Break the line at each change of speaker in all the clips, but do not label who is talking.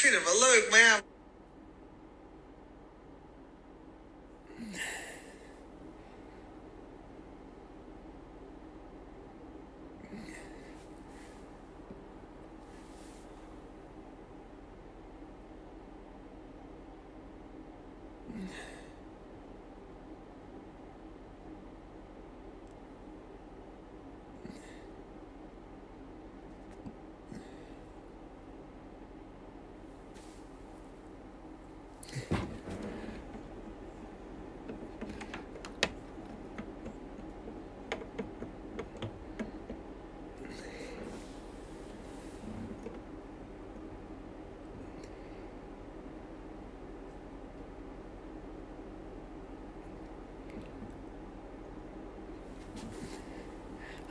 vind het wel leuk, maar.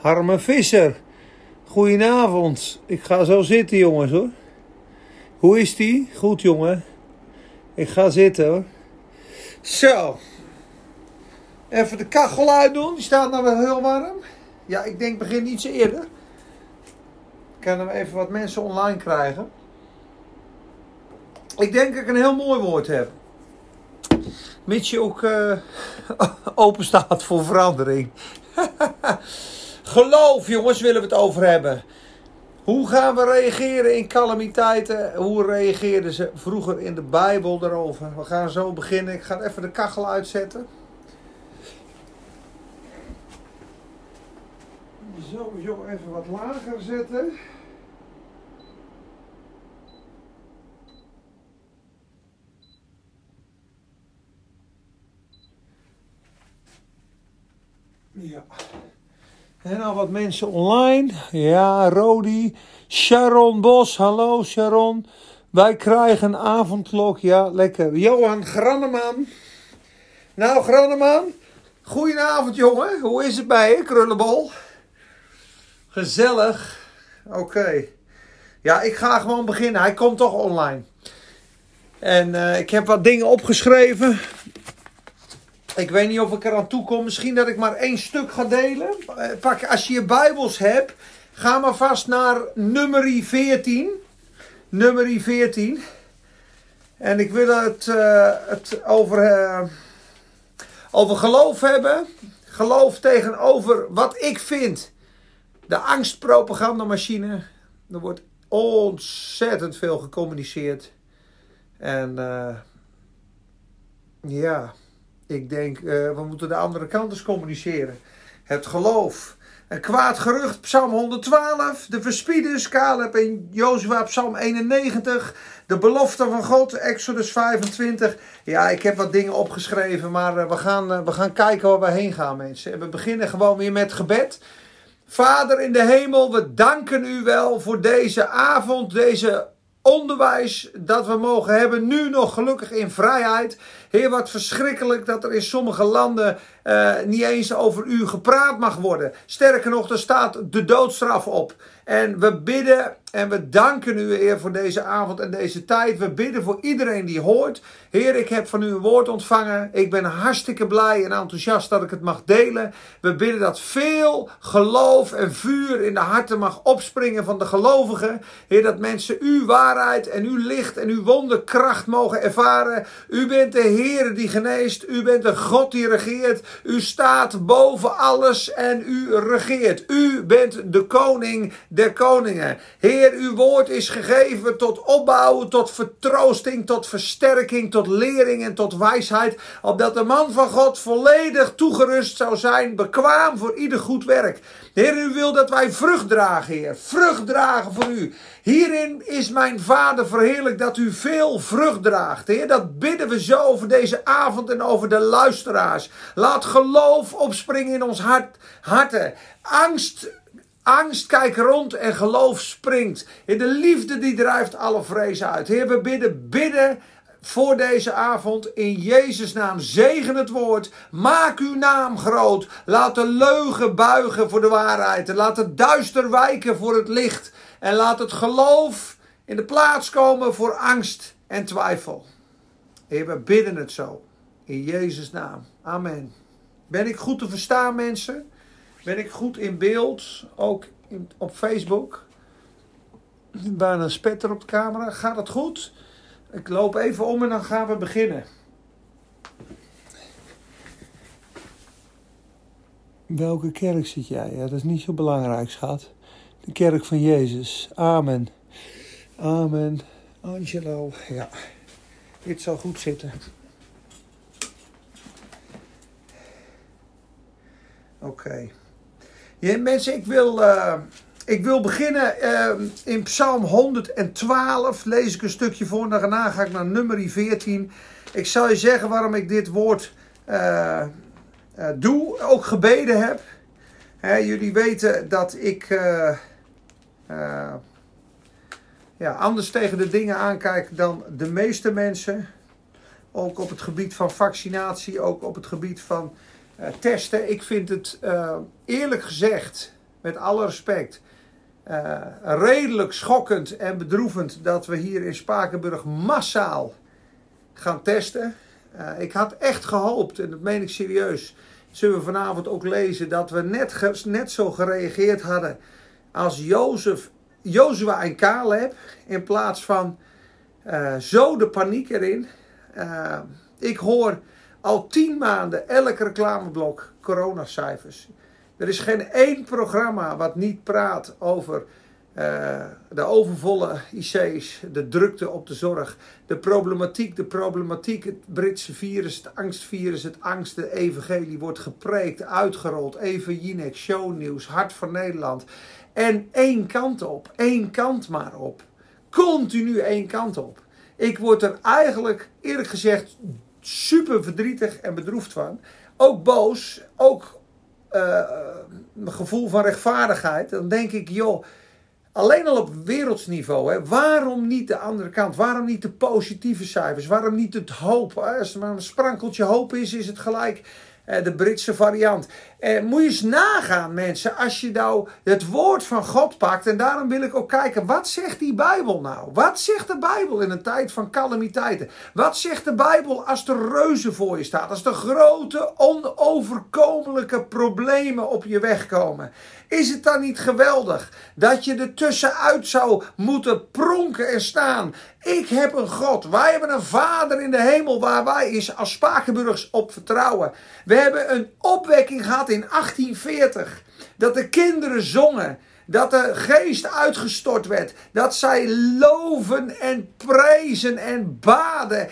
Harme Visser. Goedenavond. Ik ga zo zitten, jongens hoor. Hoe is die? Goed, jongen. Ik ga zitten hoor. Zo. Even de kachel uitdoen. Die staat nou wel heel warm. Ja, ik denk begin iets eerder. Ik kan hem even wat mensen online krijgen. Ik denk dat ik een heel mooi woord heb. Mits je ook eh, open staat voor verandering. Geloof, jongens, willen we het over hebben. Hoe gaan we reageren in calamiteiten? Hoe reageerden ze vroeger in de Bijbel daarover? We gaan zo beginnen. Ik ga even de kachel uitzetten. Sowieso even wat lager zetten. Ja. En al wat mensen online. Ja, Rodi. Sharon Bos. Hallo Sharon. Wij krijgen avondklok. Ja, lekker. Johan Granneman. Nou, Granneman. Goedenavond, jongen. Hoe is het bij je, krullenbol? Gezellig. Oké. Ja, ik ga gewoon beginnen. Hij komt toch online. En uh, ik heb wat dingen opgeschreven. Ik weet niet of ik eraan toe kom. Misschien dat ik maar één stuk ga delen. Pak, als je je Bijbels hebt, ga maar vast naar nummer 14. Nummer 14. En ik wil het, uh, het over, uh, over geloof hebben. Geloof tegenover wat ik vind. De angstpropagandamachine. Er wordt ontzettend veel gecommuniceerd. En ja. Ik denk, uh, we moeten de andere kant eens communiceren. Het geloof. Een kwaad gerucht, Psalm 112. De verspieders, Caleb en Jozua, Psalm 91. De belofte van God, Exodus 25. Ja, ik heb wat dingen opgeschreven, maar uh, we, gaan, uh, we gaan kijken waar we heen gaan, mensen. En we beginnen gewoon weer met gebed. Vader in de hemel, we danken u wel voor deze avond, deze onderwijs dat we mogen hebben. Nu nog gelukkig in vrijheid. Heer, wat verschrikkelijk dat er in sommige landen uh, niet eens over u gepraat mag worden. Sterker nog, er staat de doodstraf op. En we bidden en we danken u, Heer, voor deze avond en deze tijd. We bidden voor iedereen die hoort. Heer, ik heb van u een woord ontvangen. Ik ben hartstikke blij en enthousiast dat ik het mag delen. We bidden dat veel geloof en vuur in de harten mag opspringen van de gelovigen. Heer, dat mensen uw waarheid en uw licht en uw wonderkracht mogen ervaren. U bent de Heer die geneest. U bent de God die regeert. U staat boven alles en u regeert. U bent de koning der koningen. Heer, uw woord is gegeven tot opbouw, tot vertroosting, tot versterking, tot lering en tot wijsheid. Opdat de man van God volledig toegerust zou zijn, bekwaam voor ieder goed werk. Heer, u wil dat wij vrucht dragen, Heer. Vrucht dragen voor u. Hierin is mijn Vader verheerlijk dat u veel vrucht draagt. Heer, dat bidden we zo over deze avond en over de luisteraars. Laat geloof opspringen in ons hart, harten. Angst Angst kijkt rond en geloof springt. Heer, de liefde die drijft alle vrees uit. Heer, we bidden, bidden voor deze avond in Jezus' naam. Zegen het woord. Maak uw naam groot. Laat de leugen buigen voor de waarheid. En laat het duister wijken voor het licht. En laat het geloof in de plaats komen voor angst en twijfel. Heer, we bidden het zo. In Jezus' naam. Amen. Ben ik goed te verstaan, mensen? Ben ik goed in beeld? Ook op Facebook? Bijna spetter op de camera. Gaat het goed? Ik loop even om en dan gaan we beginnen. Welke kerk zit jij? Ja, dat is niet zo belangrijk, schat. De kerk van Jezus. Amen. Amen. Angelo. Ja, dit zal goed zitten. Oké. Mensen, ik wil, uh, ik wil beginnen uh, in Psalm 112. Lees ik een stukje voor. Daarna ga ik naar nummer 14. Ik zal je zeggen waarom ik dit woord uh, doe. Ook gebeden heb. Hè, jullie weten dat ik ja, anders tegen de dingen aankijk dan de meeste mensen. Ook op het gebied van vaccinatie, ook op het gebied van testen. Ik vind het uh, eerlijk gezegd, met alle respect, uh, redelijk schokkend en bedroevend dat we hier in Spakenburg massaal gaan testen. ik had echt gehoopt, en dat meen ik serieus, zullen we vanavond ook lezen, dat we net, net zo gereageerd hadden als Jozef, Jozua en Caleb. In plaats van zo de paniek erin. ik hoor al tien maanden elk reclameblok coronacijfers. Er is geen één programma wat niet praat over uh, de overvolle IC's, de drukte op de zorg, de problematiek, de problematiek, het Britse virus, het angstvirus, het angst, de evangelie wordt gepreekt, uitgerold, even Jinek, shownieuws, Hart van Nederland. En één kant op, één kant maar op. Continu één kant op. Ik word er eigenlijk, eerlijk gezegd, super verdrietig en bedroefd van. Ook boos, ook uh, een gevoel van rechtvaardigheid. Dan denk ik, joh, alleen al op wereldsniveau, hè, waarom niet de andere kant? Waarom niet de positieve cijfers? Waarom niet het hoop? Als er maar een sprankeltje hoop is, is het gelijk eh, de Britse variant. Eh, moet je eens nagaan, mensen, als je nou het woord van God pakt. En daarom wil ik ook kijken, wat zegt die Bijbel nou? Wat zegt de Bijbel in een tijd van calamiteiten? Wat zegt de Bijbel als de reuzen voor je staat? Als de grote, onoverkomelijke problemen op je weg komen? Is het dan niet geweldig dat je er tussenuit zou moeten pronken en staan? Ik heb een God. Wij hebben een Vader in de hemel waar wij is als Spakenburgs op vertrouwen. We hebben een opwekking gehad in 1840. Dat de kinderen zongen dat de geest uitgestort werd. Dat zij loven en prezen en baden.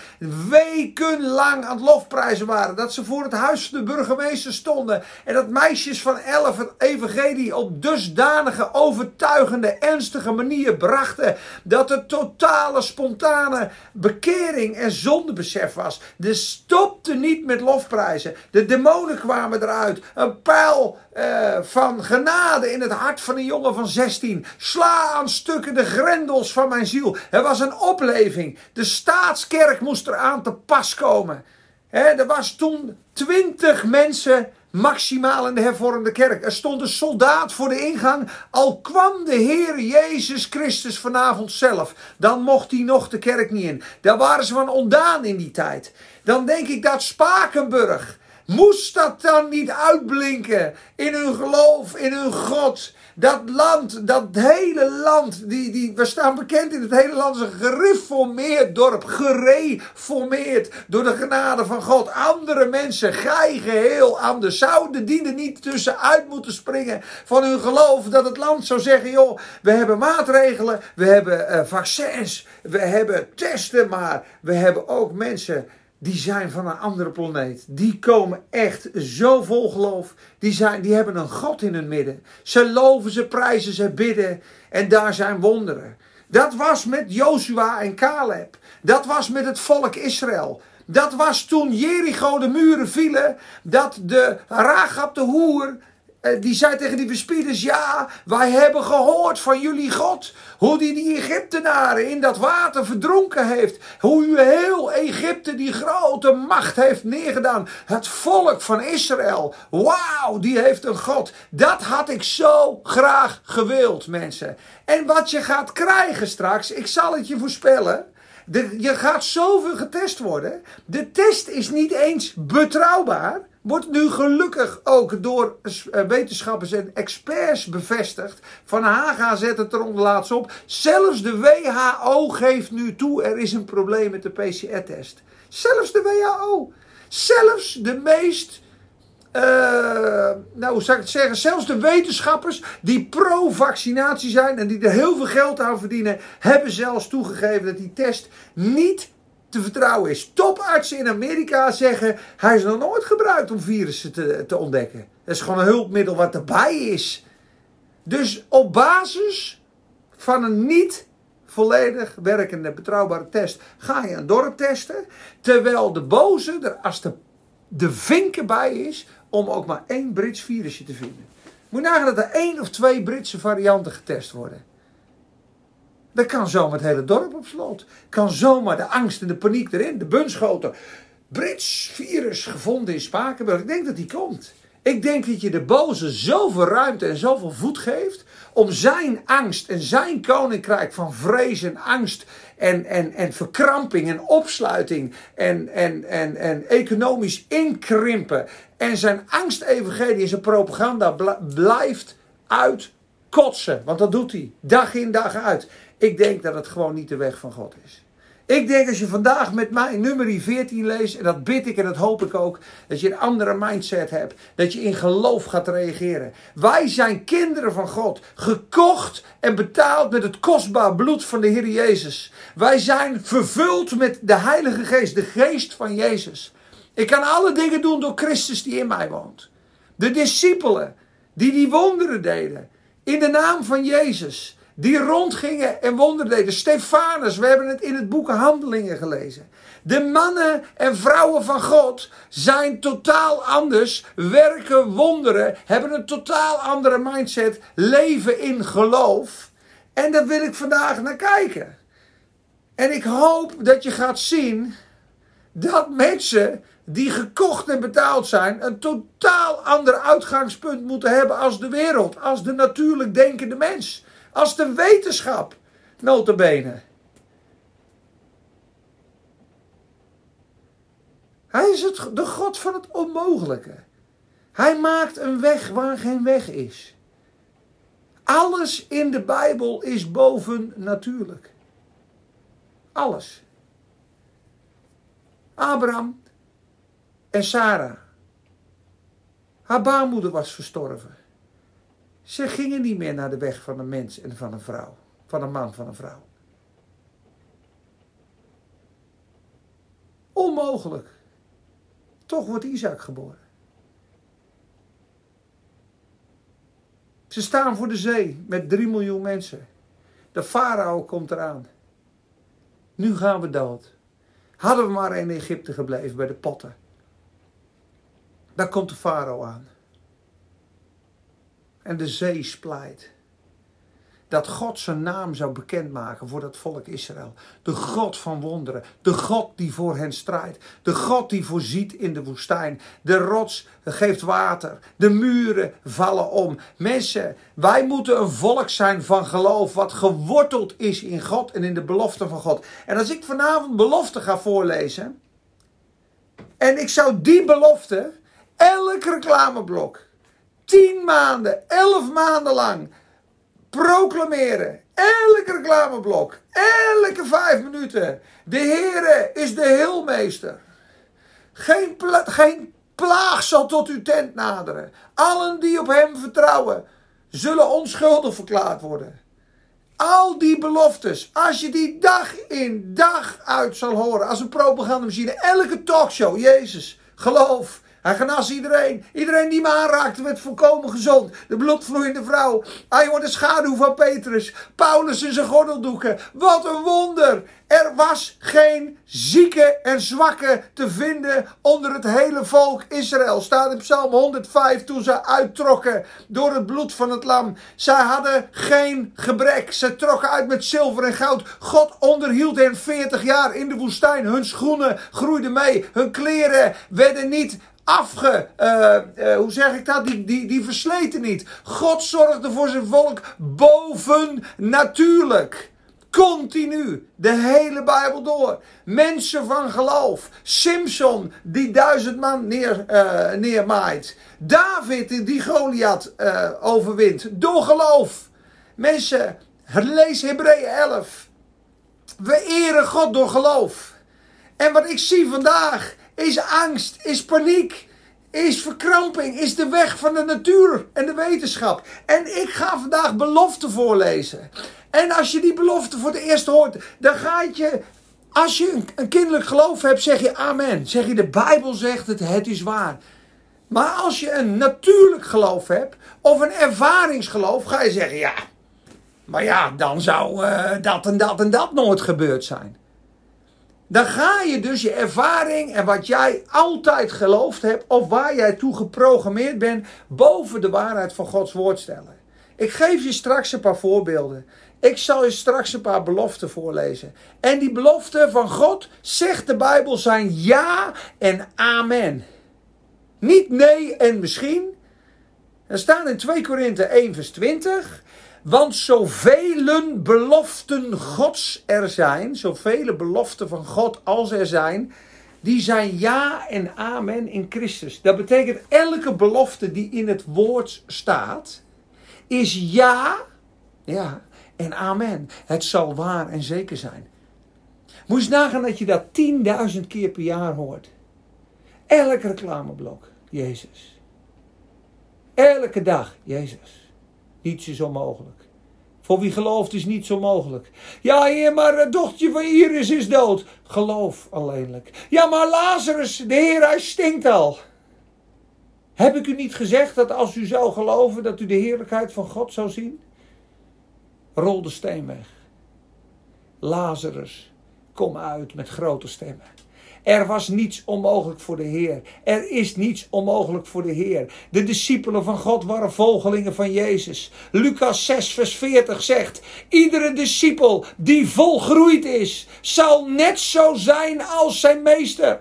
Wekenlang aan het lofprijzen waren. Dat ze voor het huis van de burgemeester stonden. En dat meisjes van elf het evangelie op dusdanige, overtuigende, ernstige manier brachten. Dat het totale, spontane bekering en zondebesef was. De stopte niet met lofprijzen. De demonen kwamen eruit. Een pijl uh, van genade in het hart van een jongen van 16. Sla aan stukken de grendels van mijn ziel. Er was een opleving. De staatskerk moest eraan te pas komen. Er was toen twintig mensen maximaal in de hervormde kerk. Er stond een soldaat voor de ingang. Al kwam de Heer Jezus Christus vanavond zelf, dan mocht hij nog de kerk niet in. Daar waren ze van ondaan in die tijd. Dan denk ik dat Spakenburg Moest dat dan niet uitblinken in hun geloof, in hun God? Dat land, dat hele land, die, die, we staan bekend in het hele land als een gereformeerd dorp. Gereformeerd door de genade van God. Andere mensen, gij geheel anders. Zouden die er niet tussenuit moeten springen van hun geloof? Dat het land zou zeggen, joh, we hebben maatregelen, we hebben uh, vaccins, we hebben testen, maar we hebben ook mensen die zijn van een andere planeet. Die komen echt zo vol geloof. Die, zijn, die hebben een God in hun midden. Ze loven, ze prijzen, ze bidden. En daar zijn wonderen. Dat was met Joshua en Caleb. Dat was met het volk Israël. Dat was toen Jericho de muren vielen. Dat de Ragab de hoer die zei tegen die verspieders: Ja, wij hebben gehoord van jullie God. Hoe die die Egyptenaren in dat water verdronken heeft. Hoe u heel Egypte die grote macht heeft neergedaan. Het volk van Israël. Wauw, die heeft een God. Dat had ik zo graag gewild, mensen. En wat je gaat krijgen straks, ik zal het je voorspellen. Je gaat zoveel getest worden. De test is niet eens betrouwbaar. Wordt nu gelukkig ook door eh, wetenschappers en experts bevestigd. Van Haga zet het eronder laatst op. Zelfs de WHO geeft nu toe er is een probleem met de PCR-test. Zelfs de WHO. Zelfs de meest uh, nou, hoe zou ik het zeggen? Zelfs de wetenschappers die pro-vaccinatie zijn en die er heel veel geld aan verdienen, hebben zelfs toegegeven dat die test niet te vertrouwen is. Topartsen in Amerika zeggen hij is nog nooit gebruikt om virussen te, te ontdekken. Dat is gewoon een hulpmiddel wat erbij is. Dus op basis van een niet volledig werkende, betrouwbare test ga je een dorp testen. Terwijl de boze er als de, de vink erbij is om ook maar één Brits virusje te vinden. Moet nagaan dat er één of twee Britse varianten getest worden. Dan kan zomaar het hele dorp op slot. Kan zomaar de angst en de paniek erin. De bunschoten. Brits virus gevonden in Spakenburg. Ik denk dat die komt. Ik denk dat je de boze zoveel ruimte en zoveel voet geeft. om zijn angst en zijn koninkrijk van vrees en angst. en, en, en verkramping en opsluiting. en, en, en, en economisch inkrimpen. en zijn angstevangelie en zijn propaganda blijft uitkotsen. Want dat doet hij. Dag in dag uit. Ik denk dat het gewoon niet de weg van God is. Ik denk als je vandaag met mij nummer 14 leest, en dat bid ik en dat hoop ik ook, dat je een andere mindset hebt. Dat je in geloof gaat reageren. Wij zijn kinderen van God, gekocht en betaald met het kostbaar bloed van de Heer Jezus. Wij zijn vervuld met de Heilige Geest, de Geest van Jezus. Ik kan alle dingen doen door Christus die in mij woont. De discipelen die die wonderen deden, in de naam van Jezus die rondgingen en wonderen deden. Stefanus, we hebben het in het boek Handelingen gelezen. De mannen en vrouwen van God zijn totaal anders, werken wonderen, hebben een totaal andere mindset, leven in geloof. En daar wil ik vandaag naar kijken. En ik hoop dat je gaat zien dat mensen die gekocht en betaald zijn, een totaal ander uitgangspunt moeten hebben als de wereld, als de natuurlijk denkende mens. Als de wetenschap, notabene. Hij is het, de God van het onmogelijke. Hij maakt een weg waar geen weg is. Alles in de Bijbel is boven natuurlijk. Alles. Abraham en Sarah. Haar baarmoeder was verstorven. Ze gingen niet meer naar de weg van een mens en van een vrouw. Van een man, van een vrouw. Onmogelijk. Toch wordt Isaac geboren. Ze staan voor de zee met 3 miljoen mensen. De farao komt eraan. Nu gaan we dood. Hadden we maar in Egypte gebleven bij de potten. Daar komt de farao aan en de zee splijt. Dat God zijn naam zou bekendmaken voor dat volk Israël. De God van wonderen. De God die voor hen strijdt. De God die voorziet in de woestijn. De rots geeft water. De muren vallen om. Mensen, wij moeten een volk zijn van geloof. Wat geworteld is in God en in de belofte van God. En als ik vanavond belofte ga voorlezen. En ik zou die belofte, elk reclameblok tien maanden, elf maanden lang proclameren. Elke reclameblok, elke vijf minuten. De Heere is de heelmeester. Geen, geen plaag zal tot uw tent naderen. Allen die op hem vertrouwen, zullen onschuldig verklaard worden. Al die beloftes, als je die dag in, dag uit zal horen, als een propagandamachine, elke talkshow, Jezus, geloof, hij genas iedereen. Iedereen die me aanraakte werd volkomen gezond. De bloedvloeiende vrouw. Hij wordt de schaduw van Petrus. Paulus in zijn gordeldoeken. Wat een wonder. Er was geen zieke en zwakke te vinden onder het hele volk Israël. Staat in Psalm 105 toen ze uittrokken door het bloed van het lam. Zij hadden geen gebrek. Ze trokken uit met zilver en goud. God onderhield hen 40 jaar in de woestijn. Hun schoenen groeiden mee. Hun kleren werden niet afge... Uh, hoe zeg ik dat? Die, die, die versleten niet. God zorgde voor zijn volk boven natuurlijk. Continu, de hele Bijbel door. Mensen van geloof. Simpson die duizend man neer, uh, neermaait. David die Goliath uh, overwint. Door geloof. Mensen, lees Hebreeën 11. We eren God door geloof. En wat ik zie vandaag is angst, is paniek, is verkramping, is de weg van de natuur en de wetenschap. En ik ga vandaag beloften voorlezen. En als je die belofte voor het eerst hoort, dan ga je, als je een, kinderlijk geloof hebt, zeg je amen. Zeg je de Bijbel zegt het, het is waar. Maar als je een natuurlijk geloof hebt, of een ervaringsgeloof, ga je zeggen ja. Maar ja, dan zou uh, dat en dat en dat nooit gebeurd zijn. Dan ga je dus je ervaring en wat jij altijd geloofd hebt, of waar jij toe geprogrammeerd bent, boven de waarheid van Gods woord stellen. Ik geef je straks een paar voorbeelden. Ik zal je straks een paar beloften voorlezen. En die beloften van God, zegt de Bijbel, zijn ja en amen. Niet nee en misschien. Er staan in 2 Korinthe 1 vers 20. Want zoveel beloften Gods er zijn, zoveel beloften van God als er zijn, die zijn ja en amen in Christus. Dat betekent elke belofte die in het woord staat, is ja, ja en amen. Het zal waar en zeker zijn. Moet eens nagaan dat je dat 10.000 keer per jaar hoort. Elk reclameblok, Jezus. Elke dag, Jezus. Niets is onmogelijk. Voor wie gelooft is niet zo mogelijk. Ja, heer, maar het dochtertje van Iris is dood. Geloof alleenlijk. Ja, maar Lazarus, de heer, hij stinkt al. Heb ik u niet gezegd dat als u zou geloven, dat u de heerlijkheid van God zou zien? Rol de steen weg. Lazarus, kom uit met grote stemmen. Er was niets onmogelijk voor de Heer. Er is niets onmogelijk voor de Heer. De discipelen van God waren volgelingen van Jezus. Lucas 6, vers 40 zegt: Iedere discipel die volgroeid is, zal net zo zijn als zijn meester.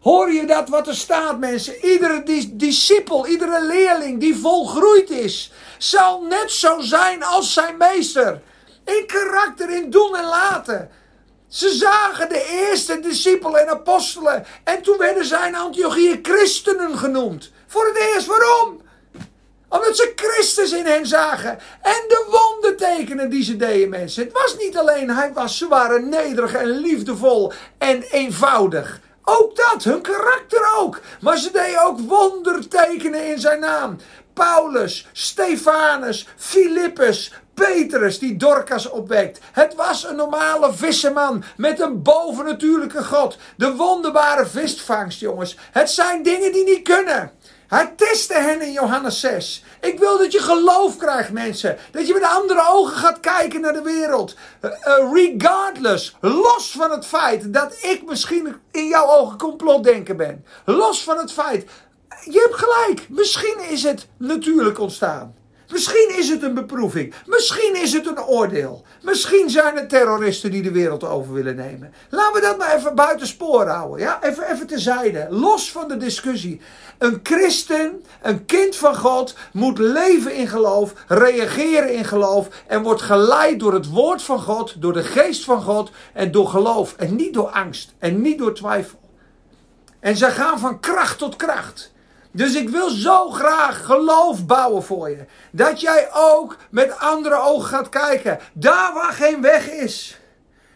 Hoor je dat wat er staat, mensen? Iedere discipel, iedere leerling die volgroeid is, zal net zo zijn als zijn meester. In karakter, in doen en laten. Ze zagen de eerste discipelen en apostelen. En toen werden zij in Antiochië christenen genoemd. Voor het eerst, waarom? Omdat ze Christus in hen zagen. En de wondertekenen die ze deden, mensen. Het was niet alleen, hij was, ze waren nederig en liefdevol en eenvoudig. Ook dat, hun karakter ook. Maar ze deden ook wondertekenen in zijn naam. Paulus, Stefanus, Filippus, Petrus die Dorcas opwekt. Het was een normale visserman met een bovennatuurlijke God. De wonderbare visvangst, jongens. Het zijn dingen die niet kunnen. Hij testte hen in Johannes 6. Ik wil dat je geloof krijgt, mensen. Dat je met andere ogen gaat kijken naar de wereld. Uh, regardless, los van het feit dat ik misschien in jouw ogen complotdenken ben. Los van het feit. Je hebt gelijk. Misschien is het natuurlijk ontstaan. Misschien is het een beproeving. Misschien is het een oordeel. Misschien zijn het terroristen die de wereld over willen nemen. Laten we dat maar even buiten spoor houden. Ja? Even, even terzijde. Los van de discussie. Een christen, een kind van God, moet leven in geloof, reageren in geloof en wordt geleid door het woord van God, door de geest van God en door geloof. En niet door angst en niet door twijfel. En ze gaan van kracht tot kracht. Dus ik wil zo graag geloof bouwen voor je. Dat jij ook met andere ogen gaat kijken. Daar waar geen weg is,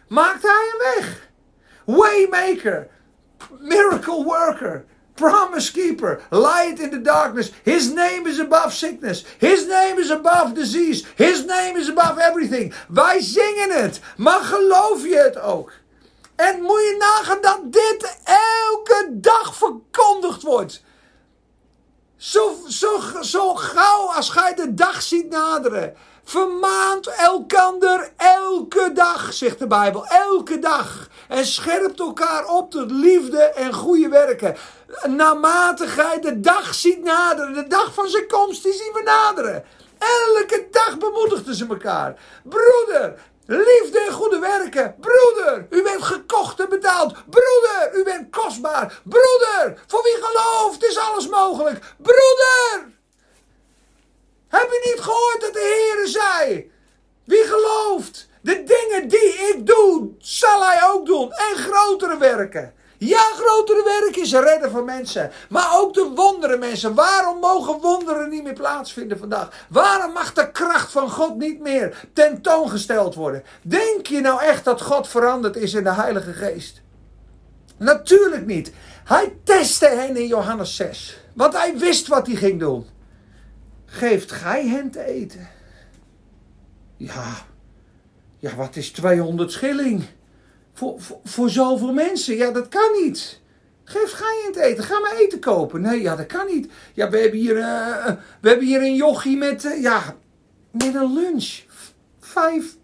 maakt hij een weg. Waymaker, miracle worker, promise keeper, light in the darkness. His name is above sickness. His name is above disease. His name is above everything. Wij zingen het, maar geloof je het ook? En moet je nagaan dat dit elke dag verkondigd wordt. Zo, zo, zo gauw als gij de dag ziet naderen. Vermaant elkander elke dag, zegt de Bijbel. Elke dag. En scherpt elkaar op tot liefde en goede werken. Naarmate gij de dag ziet naderen. De dag van zijn komst, die zien we naderen. Elke dag bemoedigden ze elkaar. Broeder, Liefde en goede werken. Broeder, u bent gekocht en betaald. Broeder, u bent kostbaar. Broeder, voor wie gelooft is alles mogelijk. Broeder. Heb je niet gehoord dat de Heer zei? Wie gelooft, De dingen die ik doe, zal hij ook doen. En grotere werken. Ja, grotere werk is redden van mensen. Maar ook de wonderen mensen. Waarom mogen wonderen niet meer plaatsvinden vandaag? Waarom mag de kracht van God niet meer tentoongesteld worden? Denk je nou echt dat God veranderd is in de Heilige Geest? Natuurlijk niet. Hij testte hen in Johannes 6. Want hij wist wat hij ging doen. Geeft gij hen te eten? Ja, ja wat is 200 schilling? Voor, voor, zoveel mensen. Ja, dat kan niet. Geef gij hen te eten. Ga maar eten kopen. Nee, ja, dat kan niet. Ja, we hebben hier, uh, we hebben hier een jochie met, uh, ja, met een lunch. Vijf,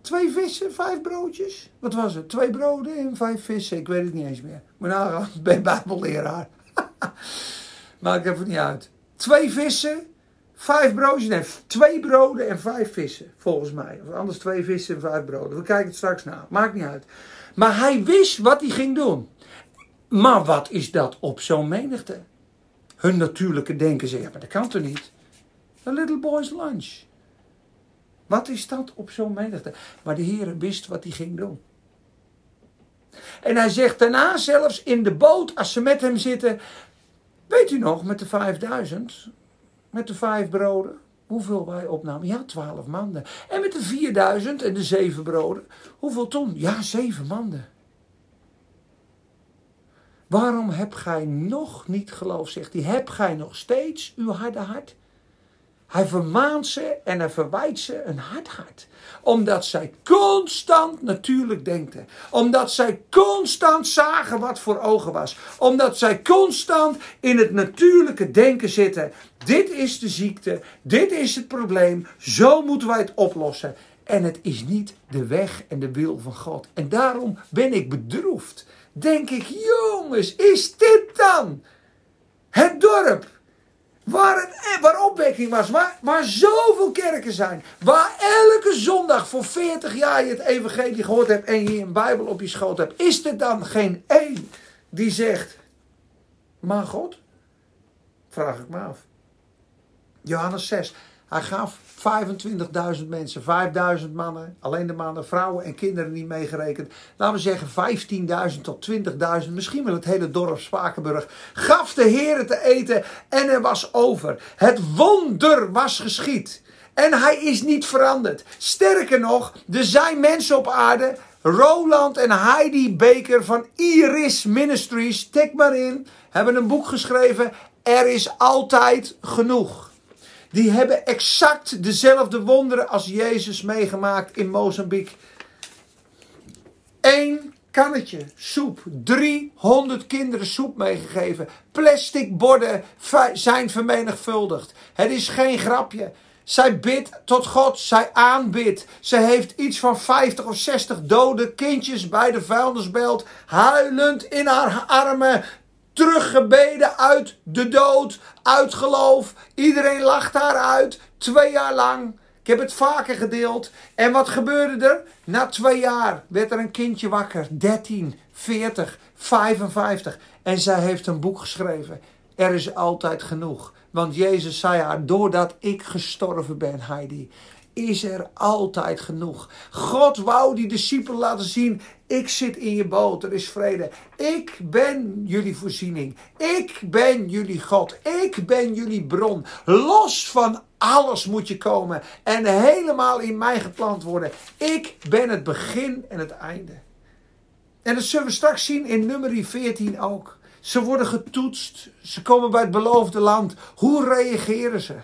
twee vissen, vijf broodjes. Wat was het? Twee broden en vijf vissen. Ik weet het niet eens meer. Maar nou, ik ben bijbelleraar. Maakt even niet uit. Twee vissen, vijf broodjes. Nee, twee broden en vijf vissen, volgens mij. Of anders twee vissen en vijf broden. We kijken het straks na. Maakt niet uit. Maar hij wist wat hij ging doen. Maar wat is dat op zo'n menigte? Hun natuurlijke denken zegt, ja, maar dat kan toch niet? A little boy's lunch. Wat is dat op zo'n menigte? Maar de Heer wist wat hij ging doen. En hij zegt daarna zelfs in de boot, als ze met hem zitten. Weet u nog, met de 5000, met de vijf broden, hoeveel wij opnamen? Ja, twaalf manden. En met de 4000 en de zeven broden, hoeveel toen? Ja, zeven manden. Waarom heb gij nog niet geloof, zegt hij. Heb gij nog steeds uw harde hart? Hij vermaant ze en hij verwijt ze een hard hart. Omdat zij constant natuurlijk denkten. Omdat zij constant zagen wat voor ogen was. Omdat zij constant in het natuurlijke denken zitten. Dit is de ziekte, dit is het probleem, zo moeten wij het oplossen. En het is niet de weg en de wil van God. En daarom ben ik bedroefd. Denk ik, jongens, is dit dan het dorp Waar, een, waar opwekking was, waar, waar zoveel kerken zijn. Waar elke zondag voor 40 jaar je het evangelie gehoord hebt en je een Bijbel op je schoot hebt. Is er dan geen één die zegt, maar God? Vraag ik me af. Johannes 6. Hij gaf 25.000 mensen, 5.000 mannen, alleen de mannen, vrouwen en kinderen niet meegerekend. Laten we zeggen 15.000 tot 20.000, misschien wel het hele dorp Spakenburg. Gaf de Heer te eten en er was over. Het wonder was geschied. En hij is niet veranderd. Sterker nog, er zijn mensen op aarde, Roland en Heidi Baker van Iris Ministries, tik maar in, hebben een boek geschreven. Er is altijd genoeg. Die hebben exact dezelfde wonderen als Jezus meegemaakt in Mozambique. Eén kannetje soep. 300 kinderen soep meegegeven. Plastic borden zijn vermenigvuldigd. Het is geen grapje. Zij bidt tot God, zij aanbidt. Ze heeft iets van 50 of 60 dode kindjes bij de vuilnisbelt, huilend in haar armen, teruggebeden uit de dood, uit geloof. Iedereen lacht haar uit, twee jaar lang. Ik heb het vaker gedeeld. En wat gebeurde er? Na twee jaar werd er een kindje wakker. 13, 40, 55. En zij heeft een boek geschreven. Er is altijd genoeg. Want Jezus zei haar, doordat ik gestorven ben, Heidi, is er altijd genoeg. God wou die discipelen laten zien, ik zit in je boot, er is vrede. Ik ben jullie voorziening. Ik ben jullie God. Ik ben jullie bron. Los van alles moet je komen en helemaal in mij geplant worden. Ik ben het begin en het einde. En dat zullen we straks zien in nummer 14 ook. Ze worden getoetst. Ze komen bij het beloofde land. Hoe reageren ze?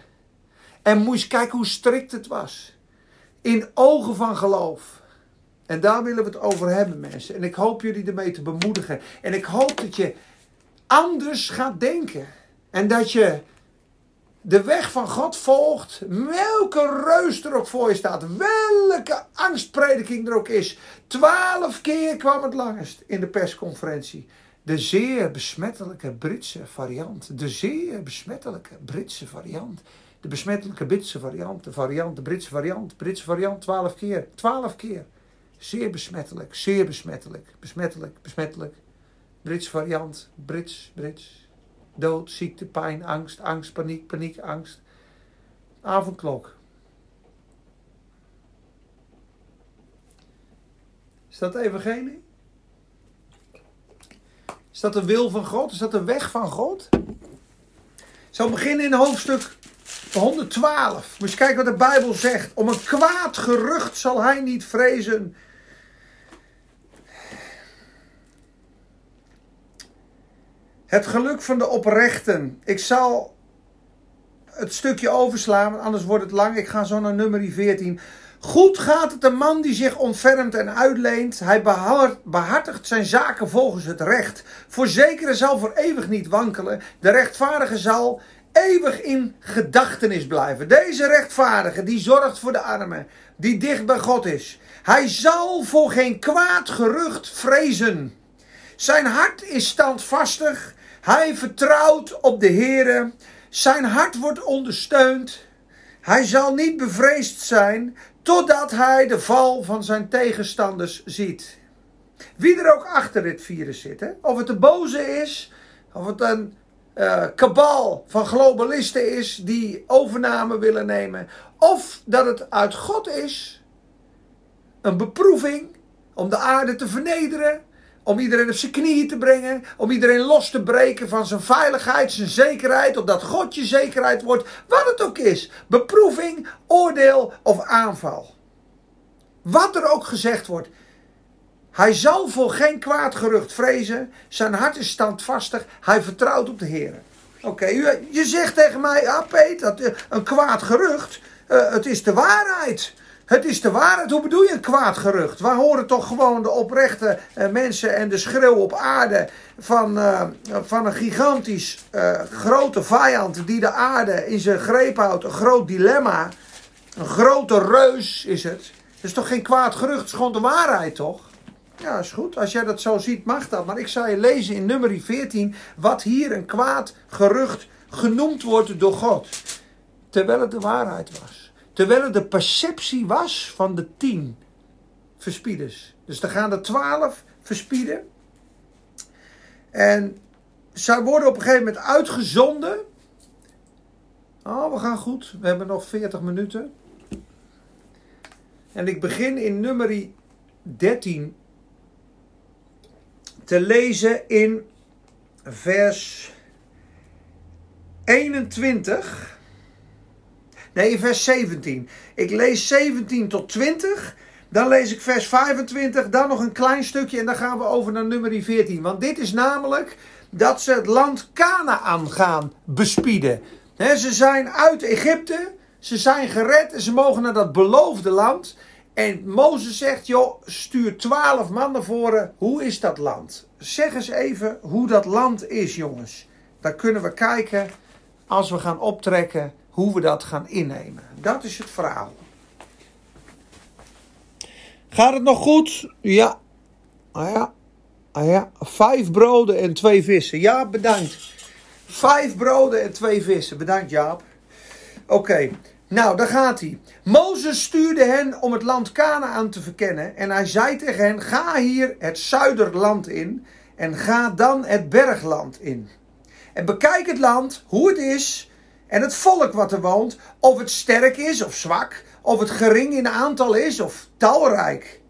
En moet je kijken hoe strikt het was. In ogen van geloof. En daar willen we het over hebben, mensen. En ik hoop jullie ermee te bemoedigen. En ik hoop dat je anders gaat denken. En dat je de weg van God volgt. Welke reus er ook voor je staat. Welke angstprediking er ook is. Twaalf keer kwam het langst in de persconferentie. De zeer besmettelijke Britse variant. De zeer besmettelijke Britse variant. De besmettelijke Britse variant. De variant, de Britse variant. Britse variant, twaalf keer. Twaalf keer. Zeer besmettelijk, zeer besmettelijk. Besmettelijk, besmettelijk. Brits variant, Brits, Brits. Dood, ziekte, pijn, angst, angst, paniek, paniek, angst. Avondklok. Is dat de evangelie? Is dat de wil van God? Is dat de weg van God? Zal beginnen in hoofdstuk 112. Moet je kijken wat de Bijbel zegt. Om een kwaad gerucht zal hij niet vrezen. Het geluk van de oprechten. Ik zal het stukje overslaan, anders wordt het lang. Ik ga zo naar nummer 14. Goed gaat het de man die zich ontfermt en uitleent. Hij behartigt zijn zaken volgens het recht. Voorzekeren zal voor eeuwig niet wankelen. De rechtvaardige zal eeuwig in gedachtenis blijven. Deze rechtvaardige die zorgt voor de armen, die dicht bij God is. Hij zal voor geen kwaad gerucht vrezen. Zijn hart is standvastig. Hij vertrouwt op de Heere. Zijn hart wordt ondersteund. Hij zal niet bevreesd zijn totdat hij de val van zijn tegenstanders ziet. Wie er ook achter dit virus zit, of het de boze is, of het een uh, kabal van globalisten is die overname willen nemen, of dat het uit God is, een beproeving om de aarde te vernederen, om iedereen op zijn knieën te brengen. Om iedereen los te breken van zijn veiligheid, zijn zekerheid. Opdat God je zekerheid wordt. Wat het ook is. Beproeving, oordeel of aanval. Wat er ook gezegd wordt. Hij zal voor geen kwaad gerucht vrezen. Zijn hart is standvastig. Hij vertrouwt op de Heer. Oké, je zegt tegen mij, ah Peet, dat, eh, een kwaad gerucht. Uh, het is de waarheid. Het is de waarheid. Hoe bedoel je een kwaad gerucht? We horen toch gewoon de oprechte uh, mensen en de schreeuw op aarde van, uh, van een gigantisch uh, grote vijand die de aarde in zijn greep houdt. Een groot dilemma. Een grote reus is het. Het is toch geen kwaad gerucht, het is gewoon de waarheid toch? Ja, is goed. Als jij dat zo ziet, mag dat. Maar ik zal je lezen in nummer 14 wat hier een kwaad gerucht genoemd wordt door God. Terwijl het de waarheid was. Terwijl het de perceptie was van de tien verspieders. Dus er gaan er twaalf verspieden. En zij worden op een gegeven moment uitgezonden. Oh, we gaan goed. We hebben nog 40 minuten. En ik begin in nummer 13 te lezen in vers 21. Nee, vers 17. Ik lees 17 tot 20. Dan lees ik vers 25. Dan nog een klein stukje. En dan gaan we over naar nummer 14. Want dit is namelijk dat ze het land Canaan gaan bespieden. ze zijn uit Egypte. Ze zijn gered. En ze mogen naar dat beloofde land. En Mozes zegt, joh, stuur twaalf man naar voren. Hoe is dat land? Zeg eens even hoe dat land is, jongens. Dan kunnen we kijken als we gaan optrekken hoe we dat gaan innemen. Dat is het verhaal. Gaat het nog goed? Ja. Ah ja. Ah ja. Vijf broden en twee vissen. Ja, bedankt. Vijf broden en twee vissen. Bedankt, Jaap. Oké. Nou, daar gaat hij. Mozes stuurde hen om het land Canaan te verkennen. En hij zei tegen hen: Ga hier het zuiderland in. En ga dan het bergland in. En bekijk het land, hoe het is en het volk wat er woont, of het sterk is of zwak, of het gering in aantal is of talrijk.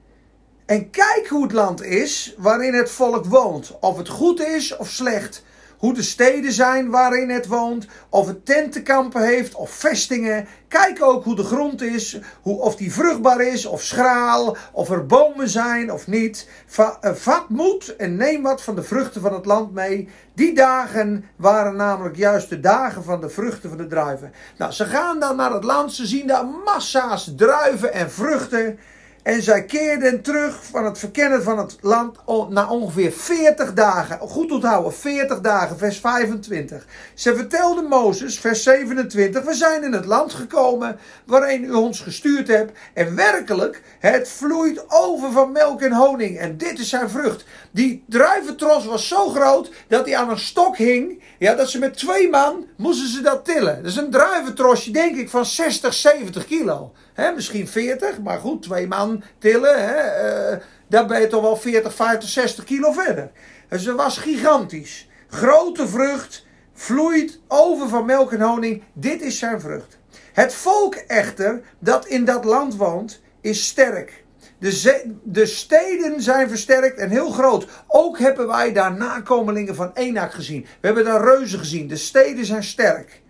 En kijk hoe het land is waarin het volk woont, of het goed is of slecht hoe de steden zijn waarin het woont, of het tentenkampen heeft of vestingen. Kijk ook hoe de grond is, hoe, of die vruchtbaar is of schraal, of er bomen zijn of niet. Uh, vat moed en neem wat van de vruchten van het land mee. Die dagen waren namelijk juist de dagen van de vruchten van de druiven. Nou, ze gaan dan naar het land, ze zien daar massa's druiven en vruchten. En zij keerden terug van het verkennen van het land na ongeveer 40 dagen. Goed onthouden, 40 dagen, vers 25. Ze vertelden Mozes, vers 27, we zijn in het land gekomen waarin u ons gestuurd hebt. En werkelijk, het vloeit over van melk en honing. En dit is zijn vrucht. Die druiventros was zo groot dat hij aan een stok hing. Ja, dat ze met twee man moesten ze dat tillen. Dat is een druiventrosje, denk ik, van 60, 70 kilo. He, misschien 40, maar goed, twee man tillen. He, uh, daar ben je toch wel 40, 50, 60 kilo verder. Dus was gigantisch. Grote vrucht, vloeit over van melk en honing. Dit is zijn vrucht. Het volk echter dat in dat land woont, is sterk. De, de steden zijn versterkt en heel groot. Ook hebben wij daar nakomelingen van Enak gezien. We hebben daar reuzen gezien. De steden zijn sterk.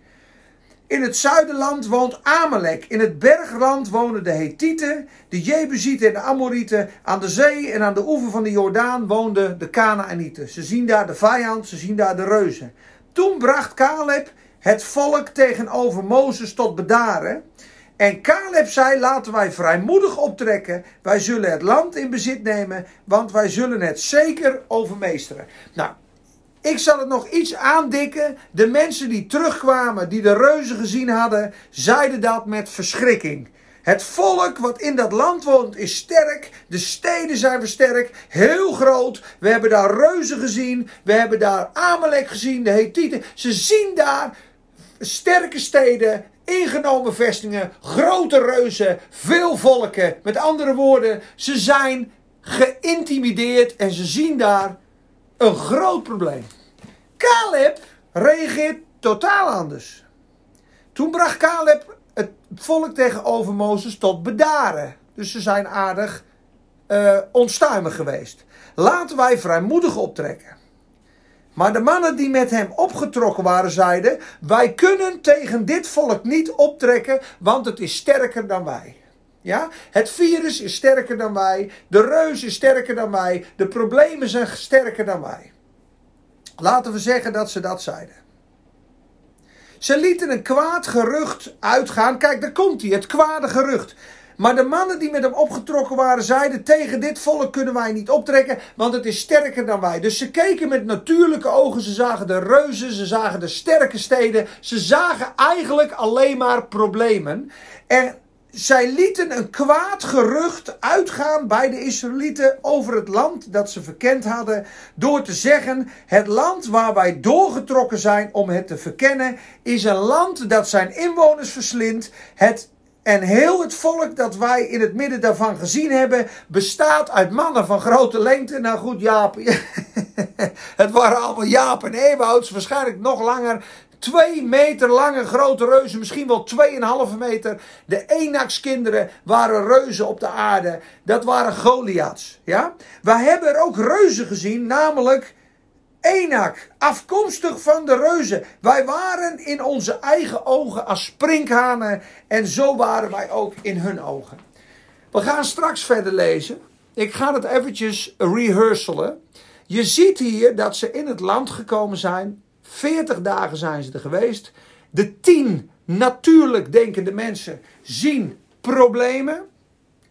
In het zuidenland woont Amalek. In het bergland wonen de Hethieten, de Jebusieten en de Amorieten. Aan de zee en aan de oever van de Jordaan woonden de Canaanieten. Ze zien daar de vijand, ze zien daar de reuzen. Toen bracht Caleb het volk tegenover Mozes tot bedaren. En Caleb zei: Laten wij vrijmoedig optrekken. Wij zullen het land in bezit nemen, want wij zullen het zeker overmeesteren. Nou, ik zal het nog iets aandikken. De mensen die terugkwamen, die de reuzen gezien hadden, zeiden dat met verschrikking. Het volk wat in dat land woont is sterk. De steden zijn versterkt. Heel groot. We hebben daar reuzen gezien. We hebben daar Amalek gezien. De Hethieten. Ze zien daar sterke steden. Ingenomen vestingen. Grote reuzen. Veel volken. Met andere woorden, ze zijn geïntimideerd. En ze zien daar een groot probleem. Caleb reageert totaal anders. Toen bracht Caleb het volk tegenover Mozes tot bedaren. Dus ze zijn aardig uh, onstuimig geweest. Laten wij vrijmoedig optrekken. Maar de mannen die met hem opgetrokken waren, zeiden: Wij kunnen tegen dit volk niet optrekken, want het is sterker dan wij. Ja? Het virus is sterker dan wij, de reus is sterker dan wij, de problemen zijn sterker dan wij. Laten we zeggen dat ze dat zeiden. Ze lieten een kwaad gerucht uitgaan. Kijk, daar komt hij, het kwade gerucht. Maar de mannen die met hem opgetrokken waren, zeiden: Tegen dit volk kunnen wij niet optrekken, want het is sterker dan wij. Dus ze keken met natuurlijke ogen. Ze zagen de reuzen, ze zagen de sterke steden. Ze zagen eigenlijk alleen maar problemen. En zij lieten een kwaad gerucht uitgaan bij de Israëlieten over het land dat ze verkend hadden. Door te zeggen: Het land waar wij doorgetrokken zijn om het te verkennen, is een land dat zijn inwoners verslindt. Het en heel het volk dat wij in het midden daarvan gezien hebben, bestaat uit mannen van grote lengte. Nou goed, Jaap. het waren allemaal Jaap en Ewouds, waarschijnlijk nog langer. Twee meter lange grote reuzen, misschien wel 2,5 meter. De Enakskinderen waren reuzen op de aarde. Dat waren Goliaths. Ja? Wij hebben er ook reuzen gezien, namelijk Enak, afkomstig van de reuzen. Wij waren in onze eigen ogen als sprinkhanen en zo waren wij ook in hun ogen. We gaan straks verder lezen. Ik ga het eventjes rehearselen. Je ziet hier dat ze in het land gekomen zijn 40 dagen zijn ze er geweest. De tien natuurlijk denkende mensen zien problemen.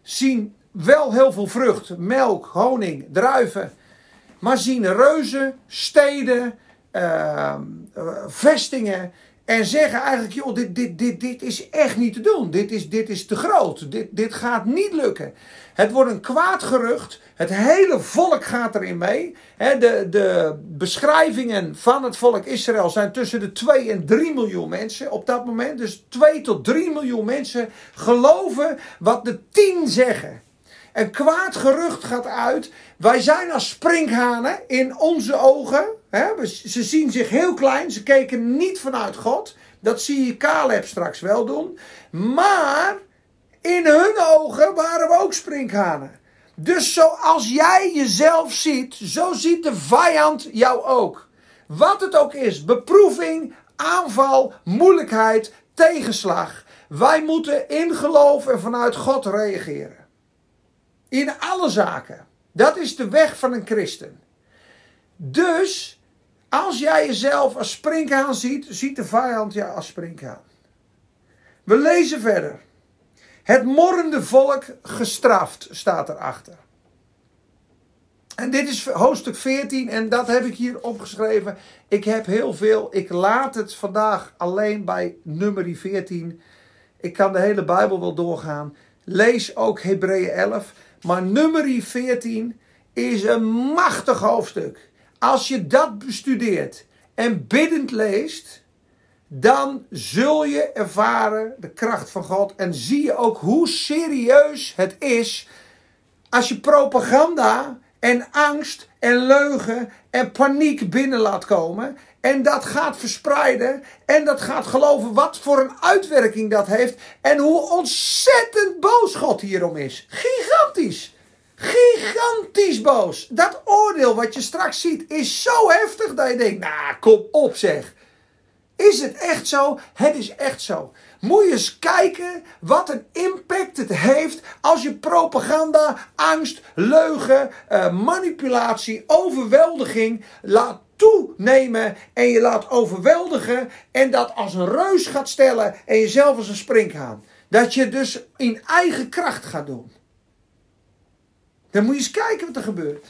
Zien wel heel veel vrucht, melk, honing, druiven. Maar zien reuzen, steden, uh, vestingen. En zeggen eigenlijk, joh, dit, dit, dit, dit is echt niet te doen. Dit is, dit is te groot. Dit, dit gaat niet lukken. Het wordt een kwaad gerucht. Het hele volk gaat erin mee. de, de beschrijvingen van het volk Israël zijn tussen de 2 en 3 miljoen mensen op dat moment. Dus 2 tot 3 miljoen mensen geloven wat de 10 zeggen. Een kwaad gerucht gaat uit. Wij zijn als sprinkhanen in onze ogen. Ze zien zich heel klein. Ze keken niet vanuit God. Dat zie je Caleb straks wel doen. Maar in hun ogen waren we ook sprinkhanen. Dus zoals jij jezelf ziet, zo ziet de vijand jou ook. Wat het ook is, beproeving, aanval, moeilijkheid, tegenslag. Wij moeten in geloof en vanuit God reageren. In alle zaken. Dat is de weg van een christen. Dus, als jij jezelf als sprinkhaan ziet, ziet de vijand jou als sprinkhaan. We lezen verder. Het morrende volk gestraft staat erachter. En dit is hoofdstuk 14 en dat heb ik hier opgeschreven. Ik heb heel veel. Ik laat het vandaag alleen bij nummer 14. Ik kan de hele Bijbel wel doorgaan. Lees ook Hebreeën 11. Maar nummer 14 is een machtig hoofdstuk. Als je dat bestudeert en biddend leest, dan zul je ervaren de kracht van God en zie je ook hoe serieus het is als je propaganda en angst en leugen en paniek binnen laat komen en dat gaat verspreiden en dat gaat geloven wat voor een uitwerking dat heeft en hoe ontzettend boos God hierom is. Gigantisch. Gigantisch boos. Dat oordeel wat je straks ziet is zo heftig dat je denkt, nou kom op zeg. Is het echt zo? Het is echt zo. Moet je eens kijken wat een impact het heeft als je propaganda, angst, leugen, uh, manipulatie, overweldiging laat toenemen en je laat overweldigen en dat als een reus gaat stellen en jezelf als een springhaan. Dat je dus in eigen kracht gaat doen. Dan moet je eens kijken wat er gebeurt.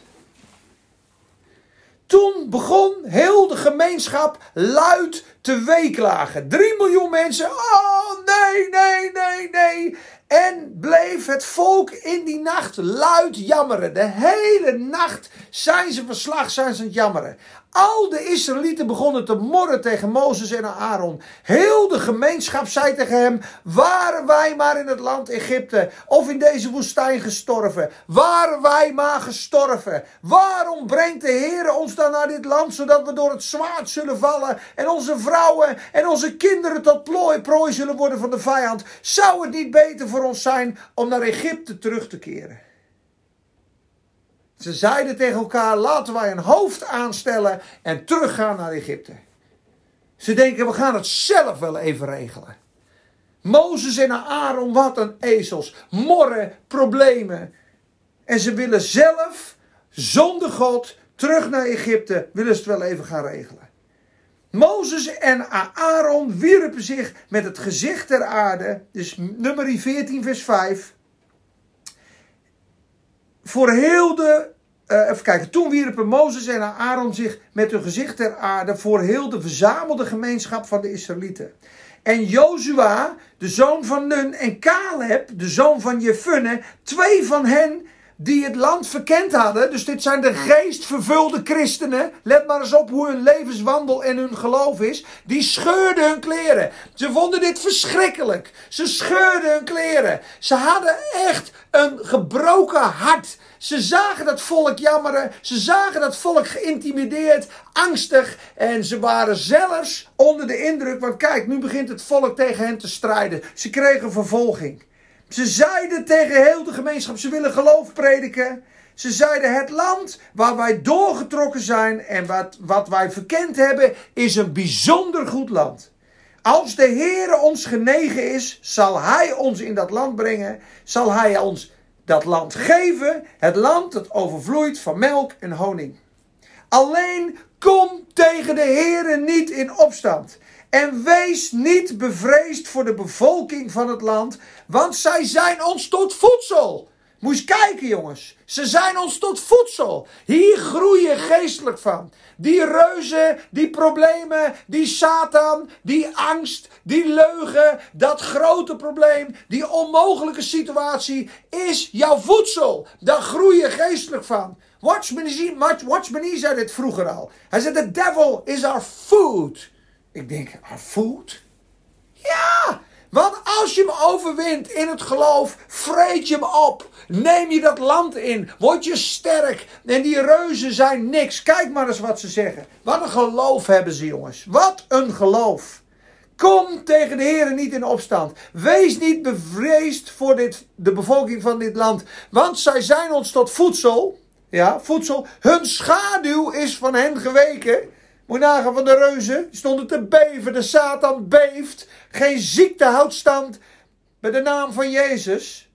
Toen begon heel de gemeenschap luid te weeklagen. 3 miljoen mensen. Oh nee, nee, nee, nee. En bleef het volk in die nacht luid jammeren. De hele nacht zijn ze verslag, zijn ze aan het jammeren. Al de Israëlieten begonnen te morren tegen Mozes en Aaron. Heel de gemeenschap zei tegen hem: Waren wij maar in het land Egypte of in deze woestijn gestorven? Waren wij maar gestorven? Waarom brengt de Heer ons dan naar dit land zodat we door het zwaard zullen vallen en onze vrouwen en onze kinderen tot plooi, prooi zullen worden van de vijand? Zou het niet beter voor ons zijn om naar Egypte terug te keren? Ze zeiden tegen elkaar: laten wij een hoofd aanstellen en teruggaan naar Egypte. Ze denken: we gaan het zelf wel even regelen. Mozes en Aaron, wat een ezels. Morren, problemen. En ze willen zelf, zonder God, terug naar Egypte, willen ze het wel even gaan regelen. Mozes en Aaron wierpen zich met het gezicht ter aarde. Dus nummer 14, vers 5 voor heel de. Uh, even kijken. Toen wierpen Mozes en Aaron zich met hun gezicht ter aarde voor heel de verzamelde gemeenschap van de Israëlieten. En Jozua, de zoon van Nun, en Caleb, de zoon van Jefunne, twee van hen die het land verkend hadden. Dus dit zijn de geestvervulde christenen. Let maar eens op hoe hun levenswandel en hun geloof is. Die scheurden hun kleren. Ze vonden dit verschrikkelijk. Ze scheurden hun kleren. Ze hadden echt een gebroken hart. Ze zagen dat volk jammeren. Ze zagen dat volk geïntimideerd, angstig. En ze waren zelfs onder de indruk. Want kijk, nu begint het volk tegen hen te strijden. Ze kregen vervolging. Ze zeiden tegen heel de gemeenschap, ze willen geloof prediken. Ze zeiden, het land waar wij doorgetrokken zijn en wat, wat wij verkend hebben, is een bijzonder goed land. Als de Heere ons genegen is, zal Hij ons in dat land brengen, zal Hij ons dat land geven, het land dat overvloeit van melk en honing. Alleen kom tegen de Heere niet in opstand. En wees niet bevreesd voor de bevolking van het land, want zij zijn ons tot voedsel. Moet je kijken, jongens. Ze zijn ons tot voedsel. Hier groei je geestelijk van. Die reuzen, die problemen, die Satan, die angst, die leugen, dat grote probleem, die onmogelijke situatie is jouw voedsel. Daar groei je geestelijk van. Watchman, Watchman zei dit vroeger al. Hij zei: The devil is our food. Ik denk, our food? Ja! Want als je hem overwint in het geloof, vreet je hem op. Neem je dat land in. Word je sterk. En die reuzen zijn niks. Kijk maar eens wat ze zeggen. Wat een geloof hebben ze, jongens. Wat een geloof. Kom tegen de Heer niet in opstand. Wees niet bevreesd voor dit, de bevolking van dit land. Want zij zijn ons tot voedsel. Ja, voedsel. Hun schaduw is van hen geweken. Moet nagaan van de reuzen. Die stonden te beven. De Satan beeft. Geen ziekte houdt stand bij de naam van Jezus.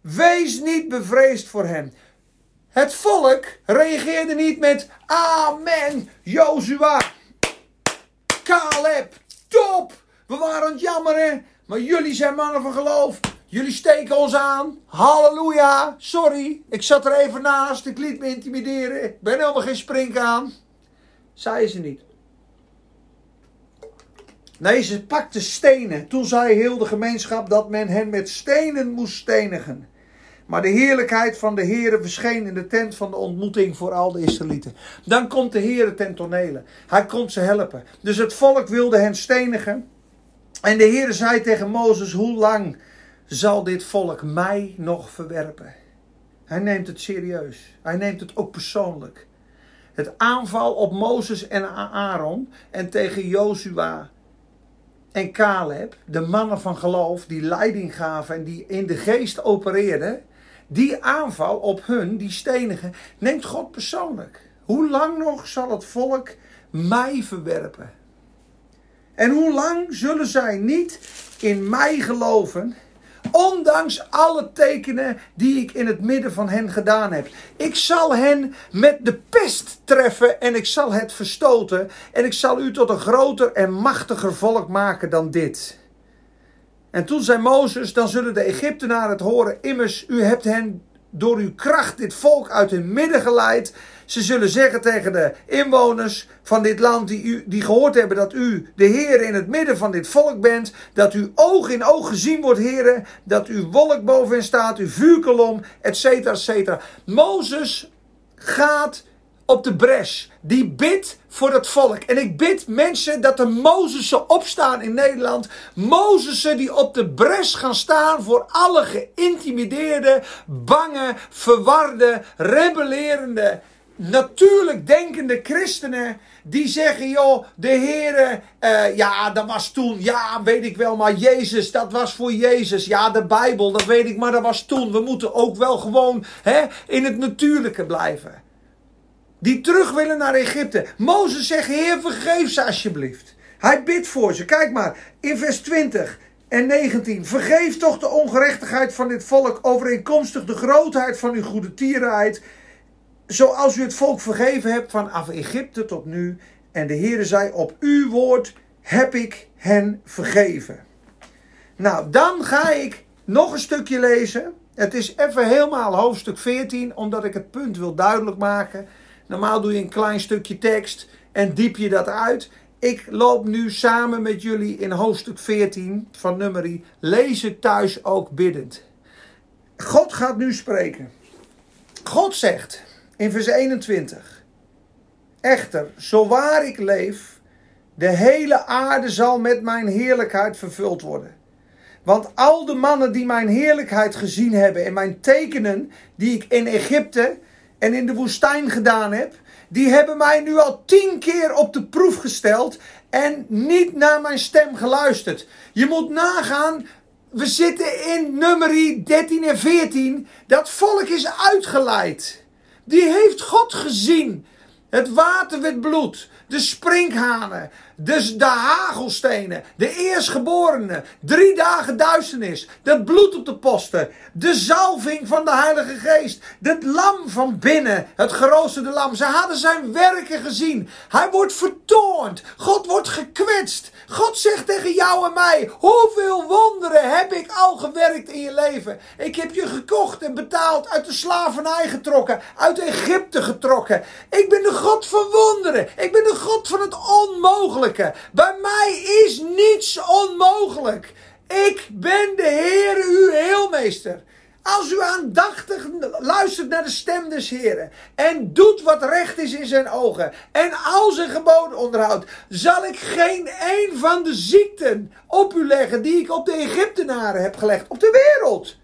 Wees niet bevreesd voor hem. Het volk reageerde niet met Amen, Jozua, Caleb, top. We waren aan het jammeren, maar jullie zijn mannen van geloof. Jullie steken ons aan. Halleluja. Sorry, ik zat er even naast. Ik liet me intimideren. Ik ben helemaal geen springkaan. Zei ze niet. Nee, ze pakte stenen. Toen zei heel de gemeenschap dat men hen met stenen moest stenigen. Maar de heerlijkheid van de Heere verscheen in de tent van de ontmoeting voor al de Israëlieten. Dan komt de Heere ten tonele. Hij komt ze helpen. Dus het volk wilde hen stenigen. En de Heere zei tegen Mozes: Hoe lang zal dit volk mij nog verwerpen? Hij neemt het serieus. Hij neemt het ook persoonlijk. Het aanval op Mozes en Aaron en tegen Jozua en Caleb, de mannen van geloof die leiding gaven en die in de geest opereerden, die aanval op hun, die stenigen, neemt God persoonlijk. Hoe lang nog zal het volk mij verwerpen? En hoe lang zullen zij niet in mij geloven, ondanks alle tekenen die ik in het midden van hen gedaan heb? Ik zal hen met de pest treffen en ik zal het verstoten en ik zal u tot een groter en machtiger volk maken dan dit. En toen zei Mozes, dan zullen de Egyptenaren het horen, immers, u hebt hen door uw kracht dit volk uit hun midden geleid. Ze zullen zeggen tegen de inwoners van dit land die, u, die gehoord hebben dat u de Heer in het midden van dit volk bent. Dat u oog in oog gezien wordt, heren. Dat uw wolk bovenin staat, uw vuurkolom, et cetera, et cetera. Mozes gaat op de bres. Die bidt voor het volk. En ik bid mensen dat de Mozessen opstaan in Nederland. Mozessen die op de bres gaan staan voor alle geïntimideerde, bange, verwarde, rebellerende, natuurlijk denkende christenen. Die zeggen, joh, de Heer, uh, ja, dat was toen, ja, weet ik wel, maar Jezus, dat was voor Jezus. Ja, de Bijbel, dat weet ik, maar dat was toen. We moeten ook wel gewoon hè, in het natuurlijke blijven. Die terug willen naar Egypte. Mozes zegt: Heer, vergeef ze alsjeblieft. Hij bidt voor ze. Kijk maar, in vers 20 en 19. Vergeef toch de ongerechtigheid van dit volk, overeenkomstig de grootheid van uw goede tierenheid. Zoals u het volk vergeven hebt vanaf Egypte tot nu. En de Heere zei: Op uw woord heb ik hen vergeven. Nou, dan ga ik nog een stukje lezen. Het is even helemaal hoofdstuk 14, omdat ik het punt wil duidelijk maken. Normaal doe je een klein stukje tekst en diep je dat uit. Ik loop nu samen met jullie in hoofdstuk 14 van Nummerie. Lees het thuis ook biddend. God gaat nu spreken. God zegt in vers 21. Echter, zo waar ik leef, de hele aarde zal met mijn heerlijkheid vervuld worden. Want al de mannen die mijn heerlijkheid gezien hebben en mijn tekenen die ik in Egypte en in de woestijn gedaan heb, die hebben mij nu al tien keer op de proef gesteld en niet naar mijn stem geluisterd. Je moet nagaan, we zitten in nummerie 13 en 14. Dat volk is uitgeleid. Die heeft God gezien. Het water werd bloed. De sprinkhanen. Dus de hagelstenen, de eerstgeborenen, drie dagen duisternis, dat bloed op de posten, de zalving van de Heilige Geest, het lam van binnen, het geroosterde lam. Ze hadden zijn werken gezien. Hij wordt vertoornd, God wordt gekwetst. God zegt tegen jou en mij, hoeveel wonderen heb ik al gewerkt in je leven. Ik heb je gekocht en betaald, uit de slavernij getrokken, uit Egypte getrokken. Ik ben de God van wonderen. Ik ben de God van het onmogelijke. Bij mij is niets onmogelijk. Ik ben de Heer, uw heelmeester. Als u aandachtig luistert naar de stem des Heren en doet wat recht is in zijn ogen en al zijn geboden onderhoudt, zal ik geen een van de ziekten op u leggen die ik op de Egyptenaren heb gelegd, op de wereld.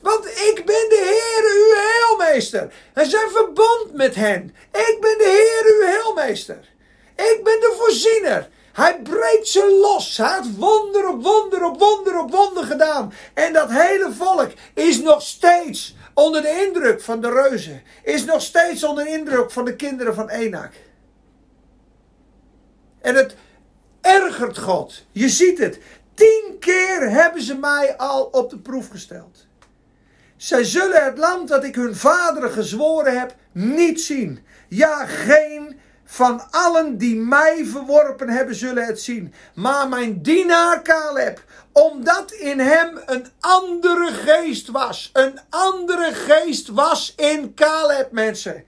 Want ik ben de Heer, uw heelmeester. En zijn verbond met hen. Ik ben de Heer, uw heelmeester. Ik ben de voorziener. Hij breekt ze los. Hij heeft wonder op wonder op wonder op wonder gedaan. En dat hele volk is nog steeds onder de indruk van de reuzen. Is nog steeds onder de indruk van de kinderen van Enak. En het ergert God. Je ziet het. Tien keer hebben ze mij al op de proef gesteld. Zij zullen het land dat ik hun vaderen gezworen heb niet zien. Ja, geen van allen die mij verworpen hebben, zullen het zien. Maar mijn dienaar Caleb, omdat in hem een andere geest was. Een andere geest was in Caleb, mensen.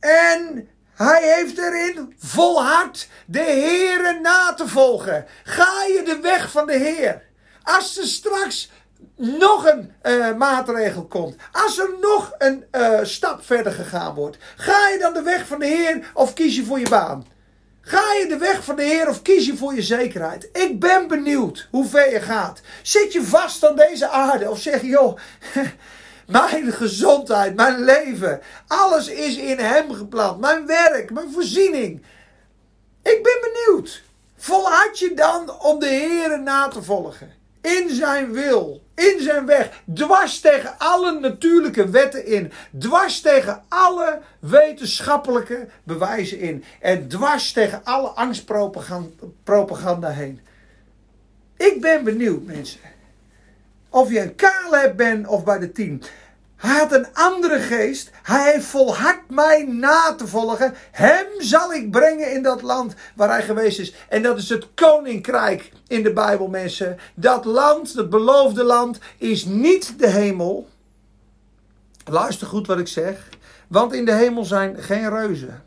En hij heeft erin volhard de Heere na te volgen. Ga je de weg van de Heer. Als ze straks nog een uh, maatregel komt, als er nog een uh, stap verder gegaan wordt, ga je dan de weg van de Heer of kies je voor je baan? Ga je de weg van de Heer of kies je voor je zekerheid? Ik ben benieuwd hoe ver je gaat. Zit je vast aan deze aarde of zeg je, joh, mijn gezondheid, mijn leven, alles is in Hem gepland. Mijn werk, mijn voorziening. Ik ben benieuwd. Volhard je dan om de Heer na te volgen? In zijn wil, in zijn weg. Dwars tegen alle natuurlijke wetten in. Dwars tegen alle wetenschappelijke bewijzen in. En dwars tegen alle angstpropaganda heen. Ik ben benieuwd, mensen. Of je een Caleb bent of bij de tien. Hij had een andere geest. Hij heeft volhard mij na te volgen. Hem zal ik brengen in dat land waar hij geweest is. En dat is het koninkrijk in de Bijbel, mensen. Dat land, het beloofde land, is niet de hemel. Luister goed wat ik zeg. Want in de hemel zijn geen reuzen.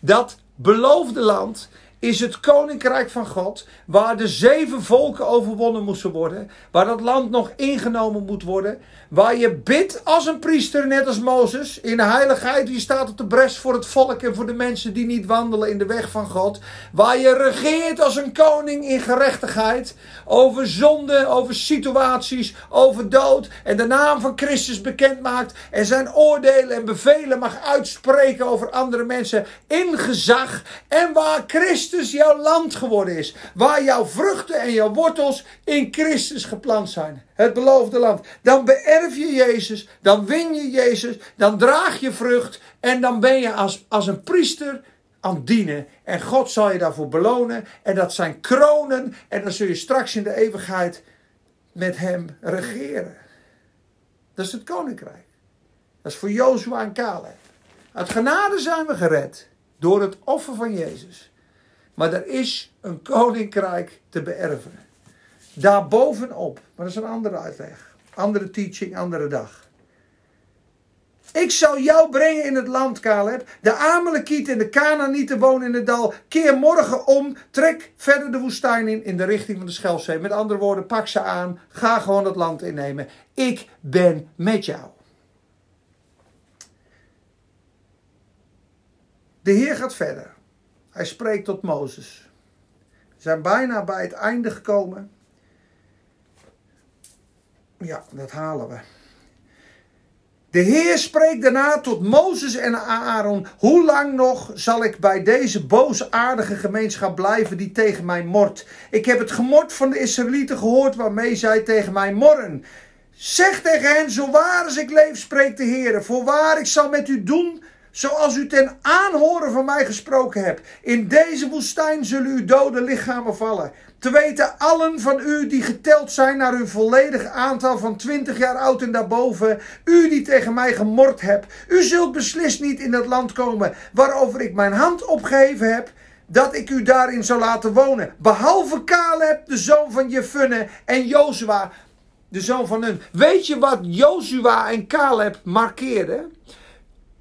Dat beloofde land is het koninkrijk van God, waar de zeven volken overwonnen moesten worden, waar dat land nog ingenomen moet worden, waar je bidt als een priester, net als Mozes, in heiligheid, je staat op de bres voor het volk en voor de mensen die niet wandelen in de weg van God, waar je regeert als een koning in gerechtigheid, over zonde, over situaties, over dood, en de naam van Christus bekend maakt en zijn oordelen en bevelen mag uitspreken over andere mensen in gezag, en waar Christus Christus jouw land geworden is. Waar jouw vruchten en jouw wortels in Christus geplant zijn. Het beloofde land. Dan beërf je Jezus. Dan win je Jezus. Dan draag je vrucht. En dan ben je als, als een priester aan dienen. En God zal je daarvoor belonen. En dat zijn kronen. En dan zul je straks in de eeuwigheid met hem regeren. Dat is het koninkrijk. Dat is voor Jozua en Caleb. Uit genade zijn we gered. Door het offer van Jezus. Maar er is een koninkrijk te beërven. Daarbovenop. Maar dat is een andere uitleg. Andere teaching, andere dag. Ik zal jou brengen in het land, Caleb. De Amalekieten en de Canaanieten wonen in het dal. Keer morgen om. Trek verder de woestijn in, in de richting van de Schelfzee. Met andere woorden, pak ze aan. Ga gewoon het land innemen. Ik ben met jou. De Heer gaat verder. Hij spreekt tot Mozes. We zijn bijna bij het einde gekomen. Ja, dat halen we. De Heer spreekt daarna tot Mozes en Aaron: Hoe lang nog zal ik bij deze boosaardige gemeenschap blijven die tegen mij mort? Ik heb het gemort van de Israëlieten gehoord waarmee zij tegen mij morren. Zeg tegen hen: Zo waar als ik leef, spreekt de Heer. Voorwaar, ik zal met u doen Zoals u ten aanhoren van mij gesproken hebt. In deze woestijn zullen uw dode lichamen vallen. Te weten allen van u die geteld zijn naar uw volledig aantal van 20 jaar oud en daarboven. U die tegen mij gemord hebt. U zult beslist niet in dat land komen waarover ik mijn hand opgeheven heb dat ik u daarin zou laten wonen. Behalve Caleb, de zoon van Jefunne, en Jozua, de zoon van Nun. Weet je wat Jozua en Caleb markeerden?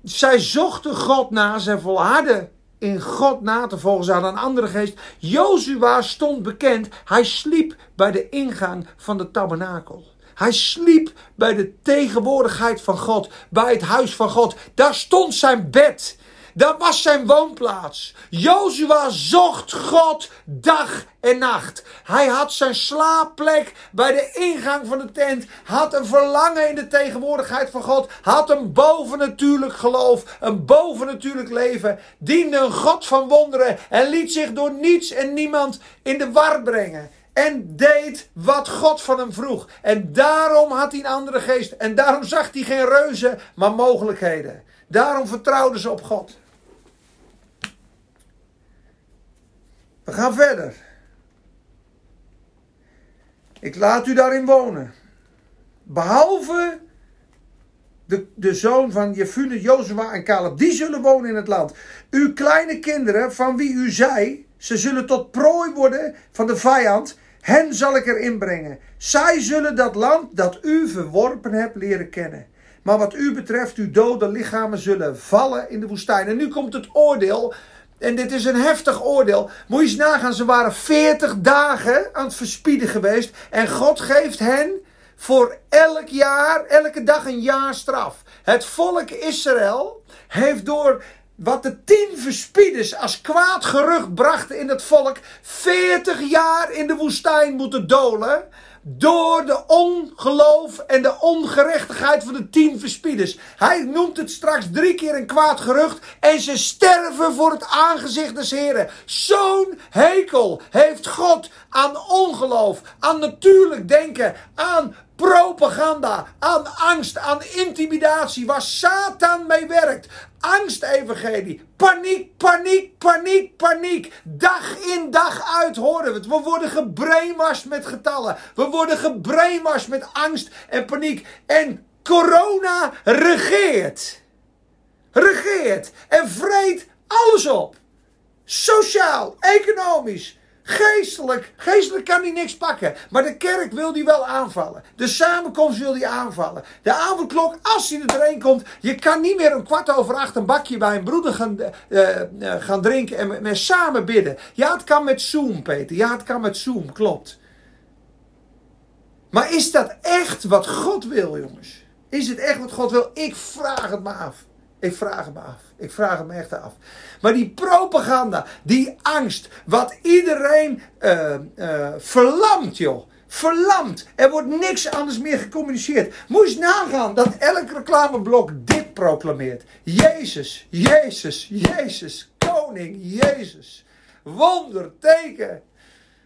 Zij zochten God na, zij volharden in God na te volgen. Ze hadden een andere geest. Jozua stond bekend. Hij sliep bij de ingang van de tabernakel. Hij sliep bij de tegenwoordigheid van God, bij het huis van God. Daar stond zijn bed. Dat was zijn woonplaats. Jozua zocht God dag en nacht. Hij had zijn slaapplek bij de ingang van de tent. Had een verlangen in de tegenwoordigheid van God. Had een bovennatuurlijk geloof. Een bovennatuurlijk leven. Diende een God van wonderen. En liet zich door niets en niemand in de war brengen. En deed wat God van hem vroeg. En daarom had hij een andere geest. En daarom zag hij geen reuzen, maar mogelijkheden. Daarom vertrouwden ze op God. We gaan verder. Ik laat u daarin wonen. Behalve de, de zoon van Jefune, Jozua en Caleb. Die zullen wonen in het land. Uw kleine kinderen, van wie u zei, ze zullen tot prooi worden van de vijand. Hen zal ik erin brengen. Zij zullen dat land dat u verworpen hebt leren kennen. Maar wat u betreft, uw dode lichamen zullen vallen in de woestijn. En nu komt het oordeel en dit is een heftig oordeel. Moet je eens nagaan, ze waren 40 dagen aan het verspieden geweest. En God geeft hen voor elk jaar, elke dag een jaar straf. Het volk Israël heeft door wat de tien verspieders als kwaad gerucht brachten in het volk, 40 jaar in de woestijn moeten dolen door de ongeloof en de ongerechtigheid van de tien verspieders. Hij noemt het straks drie keer een kwaad gerucht. En ze sterven voor het aangezicht des Heren. Zo'n hekel heeft God aan ongeloof, aan natuurlijk denken, aan propaganda, aan angst, aan intimidatie, waar Satan mee werkt. Angst-evangelie, paniek, paniek, paniek, paniek. Dag in, dag uit horen we het. We worden gebrainwashed met getallen. We worden gebrainwashed met angst en paniek. En corona regeert. Regeert en vreet alles op. Sociaal, economisch, Geestelijk, geestelijk kan hij niks pakken. Maar de kerk wil die wel aanvallen. De samenkomst wil die aanvallen. De avondklok, als hij er doorheen komt. Je kan niet meer een kwart over acht een bakje bij een broeder gaan, uh, gaan drinken en met, samen bidden. Ja, het kan met Zoom, Peter. Ja, het kan met Zoom, klopt. Maar is dat echt wat God wil, jongens? Is het echt wat God wil? Ik vraag het me af. Ik vraag het me af. Ik vraag het me echt af. Maar die propaganda, die angst, wat iedereen uh, verlamt, joh. Verlamd. Er wordt niks anders meer gecommuniceerd. Moet je nagaan dat elk reclameblok dit proclameert. Jezus, Jezus, Jezus, Koning, Jezus. Wonder, teken.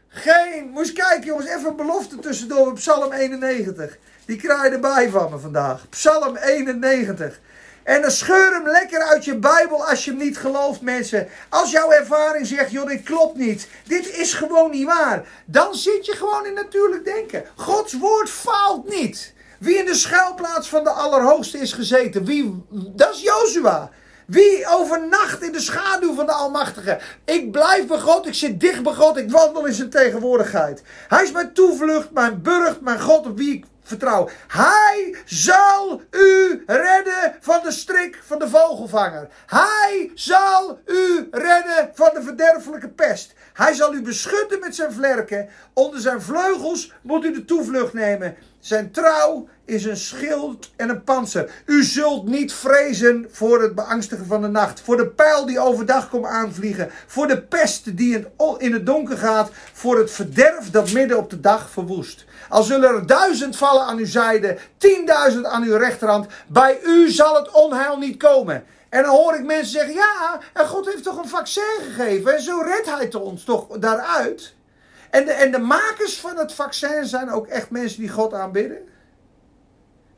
Geen, moest kijken jongens, even een belofte tussendoor op Psalm 91. Die krijg je erbij van me vandaag. Psalm 91. En dan scheur hem lekker uit je Bijbel als je hem niet gelooft, mensen. Als jouw ervaring zegt, joh, dit klopt niet. Dit is gewoon niet waar. Dan zit je gewoon in natuurlijk denken. Gods woord faalt niet. Wie in de schuilplaats van de Allerhoogste is gezeten, wie, dat is Jozua. Wie overnacht in de schaduw van de Almachtige? Ik blijf bij God, ik zit dicht bij God, ik wandel in zijn tegenwoordigheid. Hij is mijn toevlucht, mijn burcht, mijn God op wie ik vertrouw. Hij zal u redden van de strik van de vogelvanger. Hij zal u redden van de verderfelijke pest. Hij zal u beschutten met zijn vlerken. Onder zijn vleugels moet u de toevlucht nemen. Zijn trouw is een schild en een panzer. U zult niet vrezen voor het beangstigen van de nacht. Voor de pijl die overdag komt aanvliegen. Voor de pest die in het donker gaat. Voor het verderf dat midden op de dag verwoest. Al zullen er duizend vallen aan uw zijde, tienduizend aan uw rechterhand. Bij u zal het onheil niet komen. En dan hoor ik mensen zeggen: ja, en God heeft toch een vaccin gegeven. En zo redt hij ons toch daaruit. En de, en de makers van het vaccin zijn ook echt mensen die God aanbidden.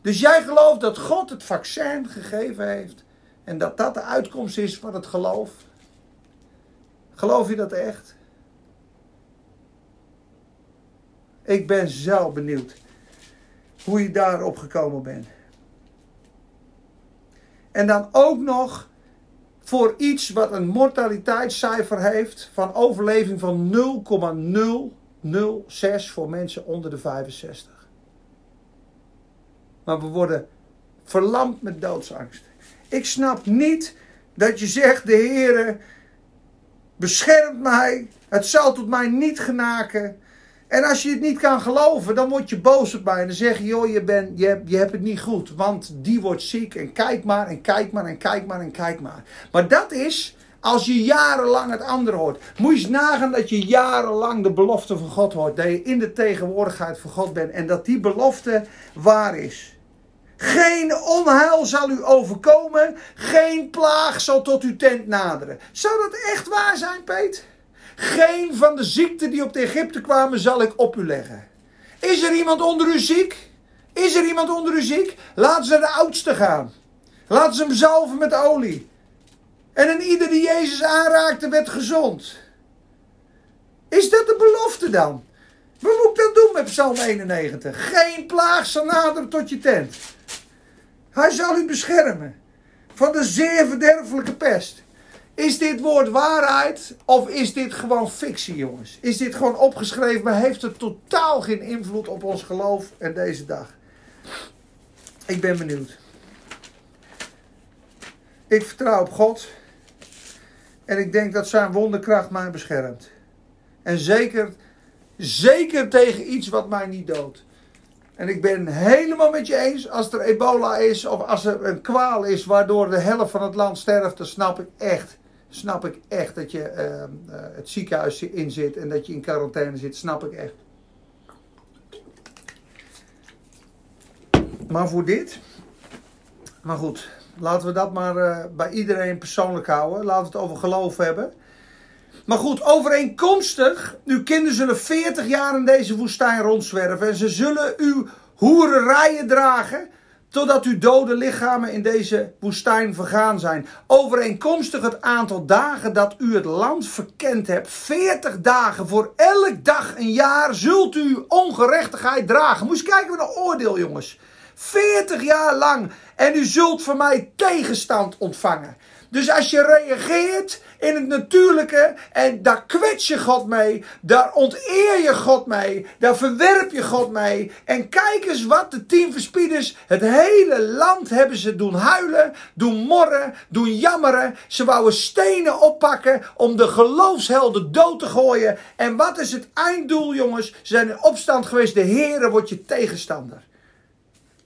Dus jij gelooft dat God het vaccin gegeven heeft. En dat dat de uitkomst is van het geloof. Geloof je dat echt? Ik ben zelf benieuwd hoe je daarop gekomen bent. En dan ook nog voor iets wat een mortaliteitscijfer heeft van overleving van 0,006 voor mensen onder de 65. Maar we worden verlamd met doodsangst. Ik snap niet dat je zegt: De Heer beschermt mij, het zal tot mij niet genaken. En als je het niet kan geloven, dan word je boos op mij. En dan zeg je, joh, je, bent, je, je hebt het niet goed. Want die wordt ziek. En kijk maar, en kijk maar, en kijk maar, en kijk maar. Maar dat is als je jarenlang het andere hoort. Moet je eens nagaan dat je jarenlang de belofte van God hoort. Dat je in de tegenwoordigheid van God bent. En dat die belofte waar is. Geen onheil zal u overkomen. Geen plaag zal tot uw tent naderen. Zou dat echt waar zijn, Peet? Geen van de ziekten die op de Egypte kwamen zal ik op u leggen. Is er iemand onder u ziek? Is er iemand onder u ziek? Laat ze de oudste gaan. Laat ze hem zalven met olie. En een ieder die Jezus aanraakte werd gezond. Is dat de belofte dan? Wat moet ik dan doen met Psalm 91? Geen plaag zal naderen tot je tent. Hij zal u beschermen van de zeer verderfelijke pest. Is dit woord waarheid of is dit gewoon fictie, jongens? Is dit gewoon opgeschreven, maar heeft het totaal geen invloed op ons geloof en deze dag? Ik ben benieuwd. Ik vertrouw op God. En ik denk dat zijn wonderkracht mij beschermt. En zeker, zeker tegen iets wat mij niet doodt. En ik ben helemaal met je eens. Als er ebola is of als er een kwaal is waardoor de helft van het land sterft, dan snap ik echt snap ik echt dat je uh, het ziekenhuis in zit en dat je in quarantaine zit. Snap ik echt. Maar voor dit. Maar goed, laten we dat maar uh, bij iedereen persoonlijk houden. Laten we het over geloof hebben. Maar goed, overeenkomstig. Uw kinderen zullen 40 jaar in deze woestijn rondzwerven. En ze zullen u hoererijen dragen, totdat uw dode lichamen in deze woestijn vergaan zijn. Overeenkomstig het aantal dagen dat u het land verkend hebt, 40 dagen voor elk dag een jaar, zult u ongerechtigheid dragen. Moet je kijken naar een oordeel, jongens. 40 jaar lang. En u zult van mij tegenstand ontvangen. Dus als je reageert in het natuurlijke en daar kwets je God mee, daar onteer je God mee, daar verwerp je God mee. En kijk eens wat de tien verspieders, het hele land hebben ze doen huilen, doen morren, doen jammeren. Ze wouden stenen oppakken om de geloofshelden dood te gooien. En wat is het einddoel, jongens? Ze zijn in opstand geweest, de Heere wordt je tegenstander.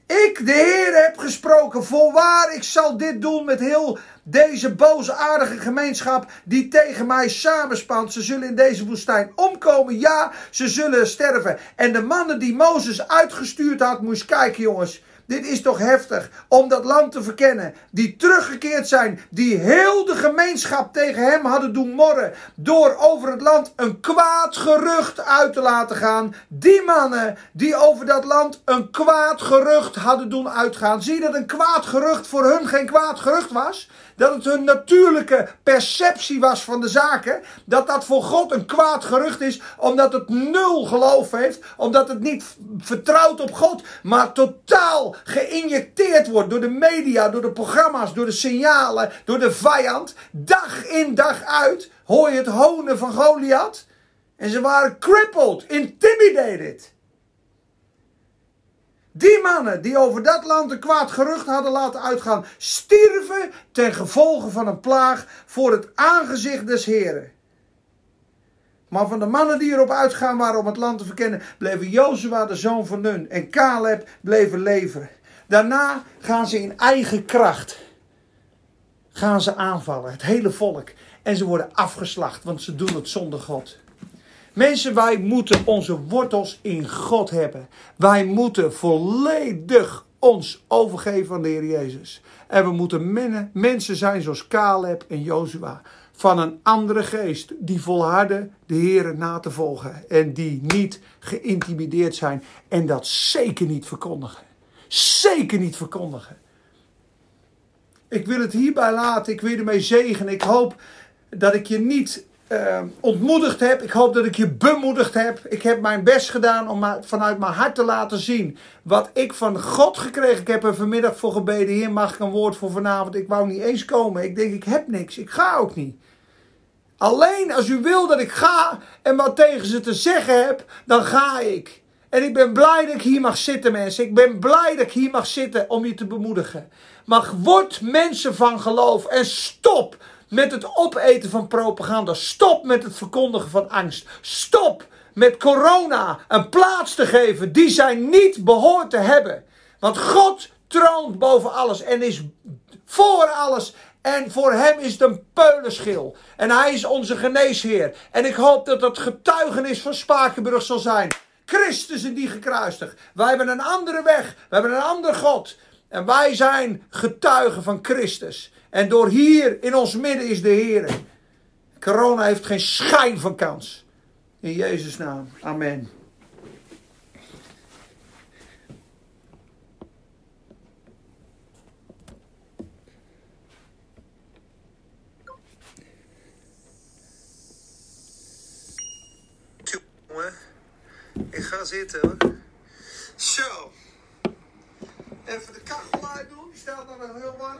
Ik, de Heer, heb gesproken. Voorwaar, ik zal dit doen met heel deze boosaardige gemeenschap die tegen mij samenspant. Ze zullen in deze woestijn omkomen. Ja, ze zullen sterven. En de mannen die Mozes uitgestuurd had, moest kijken, jongens. Dit is toch heftig om dat land te verkennen. Die teruggekeerd zijn. Die heel de gemeenschap tegen hem hadden doen morren. Door over het land een kwaad gerucht uit te laten gaan. Die mannen die over dat land een kwaad gerucht hadden doen uitgaan. Zie je dat een kwaad gerucht voor hun geen kwaad gerucht was? Dat het hun natuurlijke perceptie was van de zaken. Dat dat voor God een kwaad gerucht is. Omdat het nul geloof heeft. Omdat het niet vertrouwt op God. Maar totaal geïnjecteerd wordt door de media, door de programma's, door de signalen, door de vijand. Dag in dag uit hoor je het honen van Goliath. En ze waren crippled, intimidated. Die mannen die over dat land een kwaad gerucht hadden laten uitgaan, stierven ten gevolge van een plaag voor het aangezicht des Heren. Maar van de mannen die erop uitgaan waren om het land te verkennen, bleven Jozua de zoon van Nun en Caleb bleven leven. Daarna gaan ze in eigen kracht gaan ze aanvallen, het hele volk. En ze worden afgeslacht, want ze doen het zonder God. Mensen, wij moeten onze wortels in God hebben. Wij moeten volledig ons overgeven aan de Heer Jezus. En we moeten mensen zijn zoals Caleb en Jozua. Van een andere geest. Die volharden de Heer na te volgen. En die niet geïntimideerd zijn. En dat zeker niet verkondigen. Zeker niet verkondigen. Ik wil het hierbij laten. Ik wil ermee zegenen. Ik hoop dat ik je niet uh, ontmoedigd heb. Ik hoop dat ik je bemoedigd heb. Ik heb mijn best gedaan om vanuit mijn hart te laten zien wat ik van God gekregen. Ik heb er vanmiddag voor gebeden. Heer, mag ik een woord voor vanavond? Ik wou niet eens komen. Ik denk, ik heb niks. Ik ga ook niet. Alleen als u wil dat ik ga en wat tegen ze te zeggen heb, dan ga ik. En ik ben blij dat ik hier mag zitten, mensen. Ik ben blij dat ik hier mag zitten om je te bemoedigen. Maar word mensen van geloof en stop met het opeten van propaganda. Stop met het verkondigen van angst. Stop met corona een plaats te geven die zij niet behoort te hebben. Want God troont boven alles en is voor alles. En voor hem is het een peulenschil. En hij is onze geneesheer. En ik hoop dat dat getuigenis van Spakenburg zal zijn. Christus in die gekruistigd. Wij hebben een andere weg. We hebben een ander God. En wij zijn getuigen van Christus. En door hier in ons midden is de Heer. Corona heeft geen schijn van kans. In Jezus' naam. Amen. Ik ga zitten hoor. Zo. Even de kachel uit doen. Die staat nog heel warm.